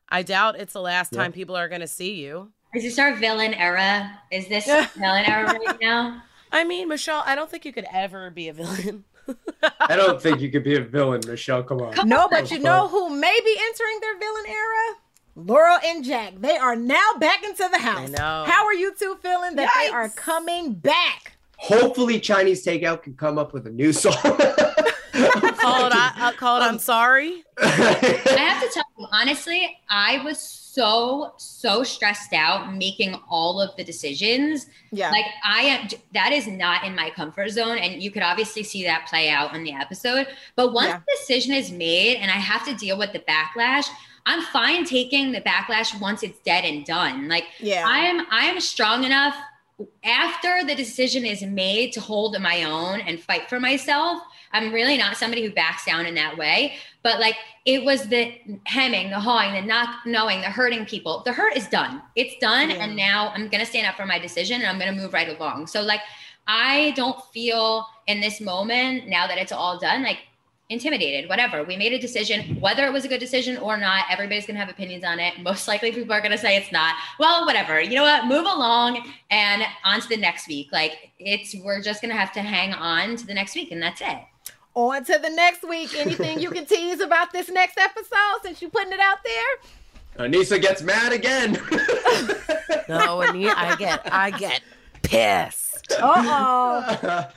I doubt it's the last time people are going to see you. Is this our villain era? Is this villain era right now? I mean, Michele, I don't think you could ever be a villain. i don't think you could be a villain michele come on No, but you know who may be entering their villain era? Laurel and Jakk. They are now back into the house. know. How are you two feeling that they are coming back? hopefully chinese takeout can come up with a new song call it, I, I'll call it, I'm um, sorry. I have to tell you, honestly, I was so, so stressed out making all of the decisions. Yeah. Like, I am, that is not in my comfort zone. And you could obviously see that play out in the episode. But once Yeah. the decision is made and I have to deal with the backlash, I'm fine taking the backlash once it's dead and done. Like Yeah. I'm I'm strong enough after the decision is made to hold my own and fight for myself. I'm really not somebody who backs down in that way. But like it was the hemming, the hawing, the not knowing, the hurting people. The hurt is done. It's done. Yeah. And now I'm gonna stand up for my decision and I'm gonna move right along. So like I don't feel in this moment, now that it's all done, like intimidated, whatever. We made a decision, whether it was a good decision or not. Everybody's gonna have opinions on it. Most likely people are gonna say it's not. Well, whatever. You know what? Move along and on to the next week. Like it's we're just gonna have to hang on to the next week and that's it. On to the next week. Anything you can tease about this next episode since you're putting it out there? Aneesa gets mad again. No, and I get I get pissed. Uh oh.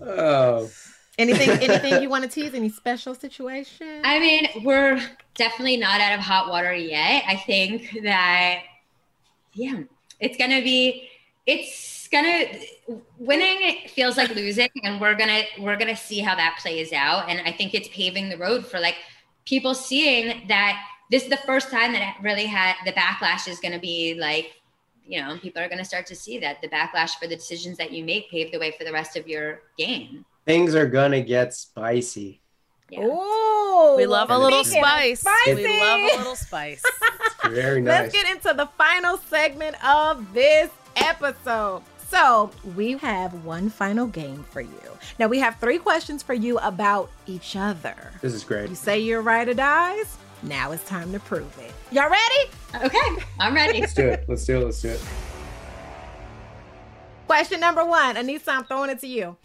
oh. anything anything you want to tease? Any special situation? I mean, we're definitely not out of hot water yet. I think that, yeah, it's gonna be, it's gonna winning feels like losing, and we're gonna we're gonna see how that plays out. And I think it's paving the road for like people seeing that this is the first time that it really had the backlash is gonna be like. You know, people are going to start to see that the backlash for the decisions that you make pave the way for the rest of your game. Things are gonna get spicy. Yeah. Ooh, We love a little speaking spice. spicy. We love a little spice. Very nice. Let's get into the final segment of this episode. So, we have one final game for you. Now, we have three questions for you about each other. This is great. You say you're right or dies. Now it's time to prove it. Y'all ready? Okay, I'm ready. Let's do it. Let's do it. Let's do it. Question number one. Aneesa, I'm throwing it to you.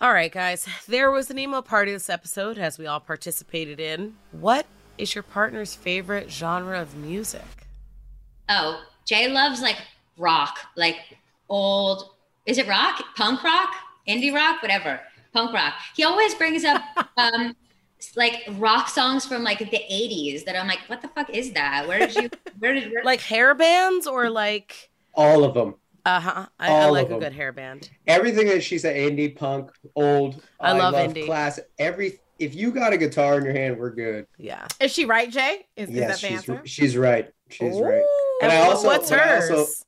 All right, guys. There was an emo party this episode, as we all participated in. What is your partner's favorite genre of music? Oh, Jay loves like rock, like old. Is it rock? Punk rock? Indie rock? Whatever. Punk rock. He always brings up um like rock songs from like the 80s that I'm like, what the fuck is that? Where did you where did where, Like hair bands or like All of them. uh huh. I, I All like a good hair band. Everything that she said, indie, punk, old. I love indie. Class. Every. If you got a guitar in your hand, we're good. Yeah. Is she right, Jay? Is, is that the she's answer? she's right. She's right. Ooh. And I also- what's but I hers? also-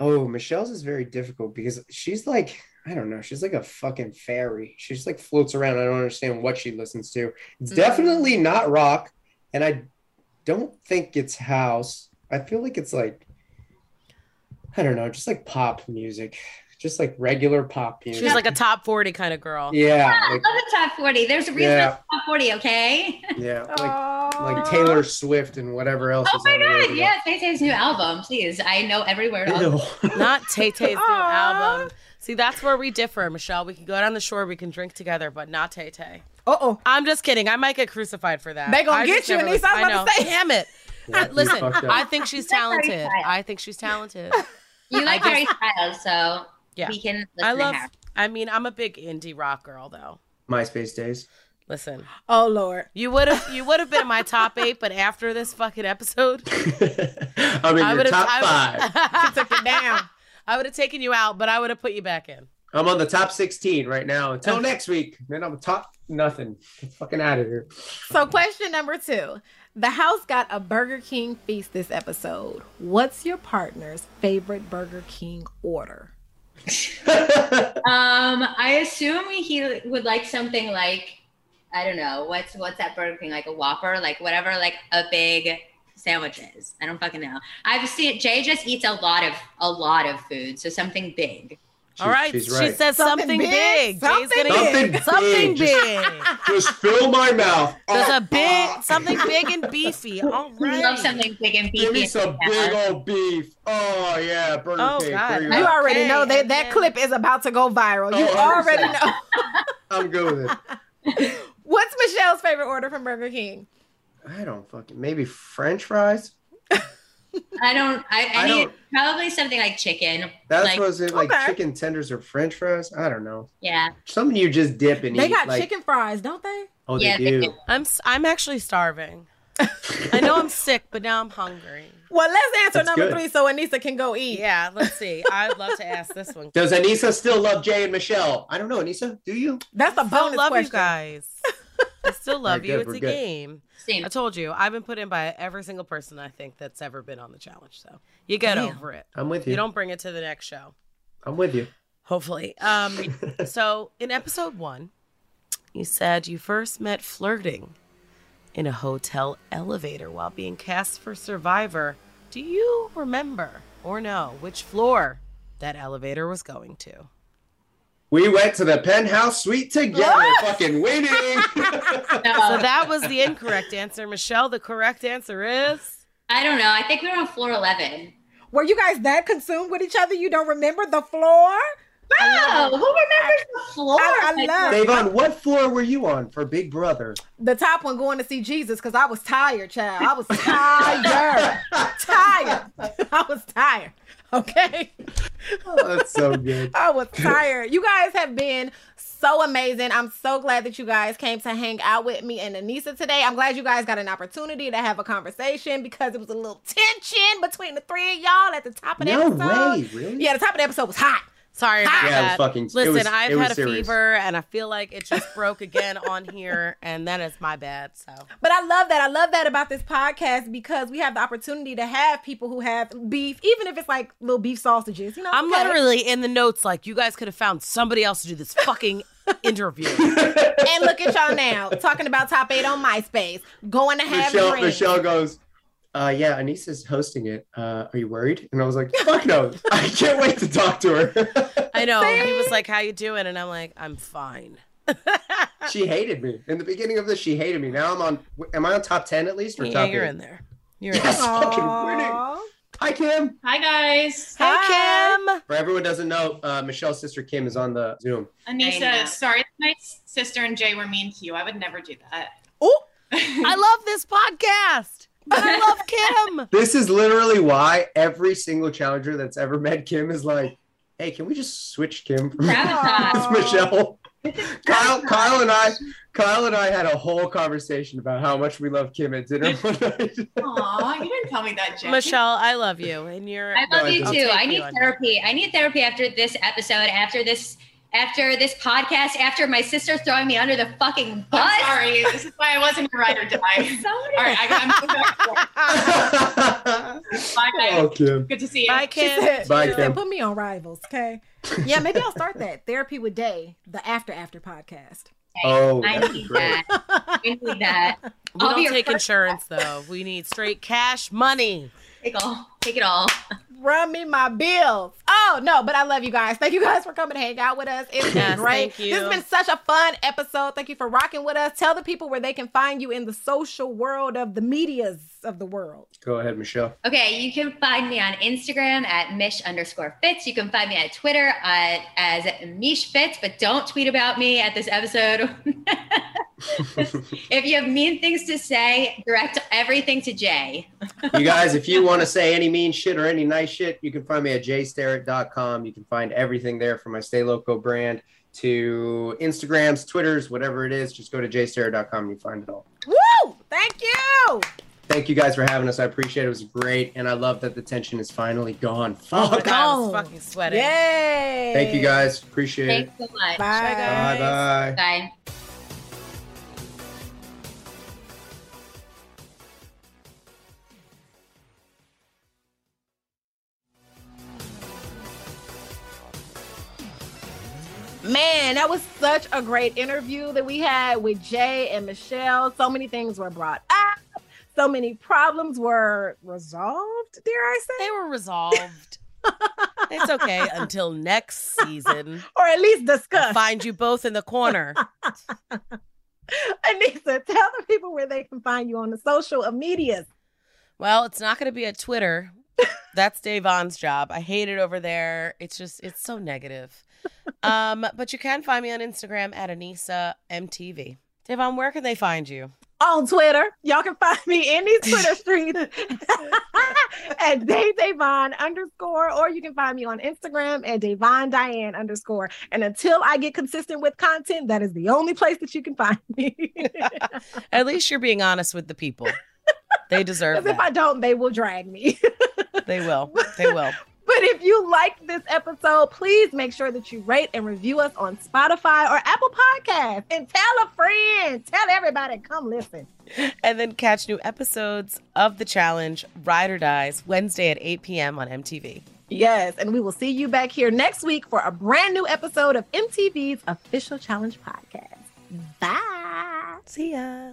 Oh, Michele's is very difficult because she's like, I don't know, she's like a fucking fairy. She just like floats around. I don't understand what she listens to. It's Mhm. definitely not rock, and I don't think it's house. I feel like it's like, I don't know, just like pop music, just like regular pop music. She's like a top 40 kind of girl. yeah, I like, love the top 40. There's a reason Yeah. top 40, okay? yeah, like Oh. Like Taylor Swift and whatever else. Oh is my on god, yeah, Tay Tay's new album, please. I know every word. of Not Tay Tay's new album. See, that's where we differ, Michele. We can go down the shore, we can drink together, but not Tay Tay. Uh-oh. I'm just kidding. I might get crucified for that. They gonna I get you, never Aneesa. I was I about know. to say. Damn it. Yeah, uh, Listen. I think she's talented. I think she's talented. You like I Harry Styles, so Yeah. we can listen I to love. I mean, I'm a big indie rock girl, though. MySpace days. Listen, Oh Lord. you would have you would have been in my top eight, but after this fucking episode, I'm in I your would have top I five. Took it down. I would have taken you out, but I would have put you back in. I'm on the top 16 right now. Until next week, then I'm top nothing. Get fucking out of here. So, question number two. The house got a Burger King feast this episode. What's your partner's favorite Burger King order? Um, I assume he would like something like I don't know what's what's that Burger King like a Whopper, like whatever, like a big sandwich is. I don't fucking know. I've seen Jay just eats a lot of a lot of food, so something big. All right, she's she right. said Something something, big, big. Jay's something gonna Something get something big, just- Just fill my mouth. There's Oh, a big oh. something big and beefy. All I love something big and beefy. Give me some big old beef. Oh yeah, Burger Oh, King. God. bring You it already know that that then- clip is about to go viral. You Oh, already know. I'm good with it. What's Michele's favorite order from Burger King? I don't fucking maybe French fries. I don't. I, I, I need don't- probably something like chicken. That's like, was it like Okay. chicken tenders or French fries? I don't know. Yeah. Something you just dip and eat. They eat. got like, chicken fries, don't they? Oh, Yeah, they they do. do. I'm s- I'm actually starving. I know I'm sick, but now I'm hungry. Well, let's answer That's number good. three so Aneesa can go eat. Yeah, let's see. I'd love to ask this one. Does Aneesa still love Jay and Michele? I don't know, Aneesa. Do you? That's a bonus love question. you guys. I still still love you. good, It's a good. game. Same. I told you, I've been put in by every single person I think that's ever been on the challenge. So you get Damn. over it. I'm with you. You don't bring it to the next show. I'm with you. Hopefully. Um, so in episode one, you said you first met flirting in a hotel elevator while being cast for Survivor. Do you remember or know which floor that elevator was going to? We went to the penthouse suite together, fucking winning. So that was the incorrect answer. Michele, the correct answer is. I don't know. I think we were on floor 11. Were you guys that consumed with each other you don't remember the floor? Oh, who remembers the floor? I, I love Da'Vonne, what floor were you on for Big Brother? the top one going to see Jesus because I was tired, child. I was tired. tired. I was tired. Okay. Oh, that's so good. I was tired. You guys have been so amazing. I'm so glad that you guys came to hang out with me and Aneesa today. I'm glad you guys got an opportunity to have a conversation because it was a little tension between the three of y'all at the top of the No episode. way, really? Yeah, the top of the episode was hot. Sorry about Yeah, it was that. fucking- it Listen, was- I've it was had a serious. fever and I feel like it just broke again on here, and that is my bad. So But I love that. I love that about this podcast because we have the opportunity to have people who have beef, even if it's like little beef sausages. You know, I'm okay. literally in the notes like you guys could have found somebody else to do this fucking interview. and look at y'all now talking about top eight on MySpace, going to have Michele, drinks. Michele goes, uh, yeah, Aneesa's hosting it. Uh, are you worried? And I was like, fuck no. I can't wait to talk to her. I know. He was like, "How you doing?" And I'm like, "I'm fine." she hated me. In the beginning of this, she hated me. Now I'm on, am I on top 10 at least or Yeah, top you're eight? in there. You're in Yes, there. fucking winning. Hi, Kim. Hi guys. Hi, Kim. For everyone doesn't know, uh, Michele's sister Kim is on the Zoom. Aneesa, sorry my sister and Jay were mean to you. I would never do that. Oh, I love this podcast. And I love Kim. This is literally why every single challenger that's ever met Kim is like, hey, can we just switch Kim from It's Michele? Kyle, Kyle and I, Kyle and I had a whole conversation about how much we love Kim at dinner one night. Aw, you didn't tell me that, Jay. Michele, I love you, and you're. I love No, you didn't. too. I'll take I need you therapy. I need therapy after this episode, after this, after this podcast, after my sister throwing me under the fucking bus. I'm sorry. This is why I wasn't a ride or die. Sorry. All right, I, I'm moving on. Bye, guys. oh, Kim. Good to see you. Bye, she Kim. said, Bye, she said, Kim. put me on rivals, okay? Yeah, maybe I'll start that therapy with Day, the after after podcast. Oh, I that'd need great. that. I need that. We I'll don't take insurance though. We need straight cash money. Take all. Take it all. Run me my bills. Oh no, but I love you guys. Thank you guys for coming to hang out with us. It's been Yes, great. thank you. This has been such a fun episode. Thank you for rocking with us. Tell the people where they can find you in the social world of the medias of the world. Go ahead, Michele. Okay, you can find me on Instagram at Mish underscore Fits. You can find me at Twitter at, as Mish Fits, but don't tweet about me at this episode. if you have mean things to say, direct everything to Jay. You guys, if you want to say any mean shit or any nice shit, you can find me at jstarrett.com. You can find everything there from my Stay Loco brand to Instagrams, Twitters, whatever it is. Just go to jstarrett.com and you find it all. Woo! Thank you. Thank you guys for having us. I appreciate it. It was great. And I love that the tension is finally gone. Oh my Fuck. God, I was Oh. fucking sweating. Yay. Thank you guys. Appreciate it. Thanks so much. Bye. Bye bye. Bye. Man, that was such a great interview that we had with Jay and Michele. So many things were brought up. So many problems were resolved, dare I say? They were resolved. it's okay until next season. Or at least I'll find you both in the corner. Aneesa, tell the people where they can find you on the social medias. Well, it's not going to be a Twitter. That's Da'Vonne's job. I hate it over there. It's just, it's so negative. Um, but you can find me on Instagram at Aneesa MTV. Da'Vonne, where can they find you? On Twitter. Y'all can find me in these Twitter streets at Dave Da'Vonne underscore, or you can find me on Instagram at Da'Vonne Diane underscore. And until I get consistent with content, that is the only place that you can find me. At least you're being honest with the people. They deserve Because if I don't, they will drag me. They will. They will. But if you liked this episode, please make sure that you rate and review us on Spotify or Apple Podcasts. And tell a friend, tell everybody, come listen. And then catch new episodes of The Challenge, Ride or Dies, Wednesday at 8 p.m. on MTV. Yes, and we will see you back here next week for a brand new episode of MTV's official challenge podcast. Bye. See ya.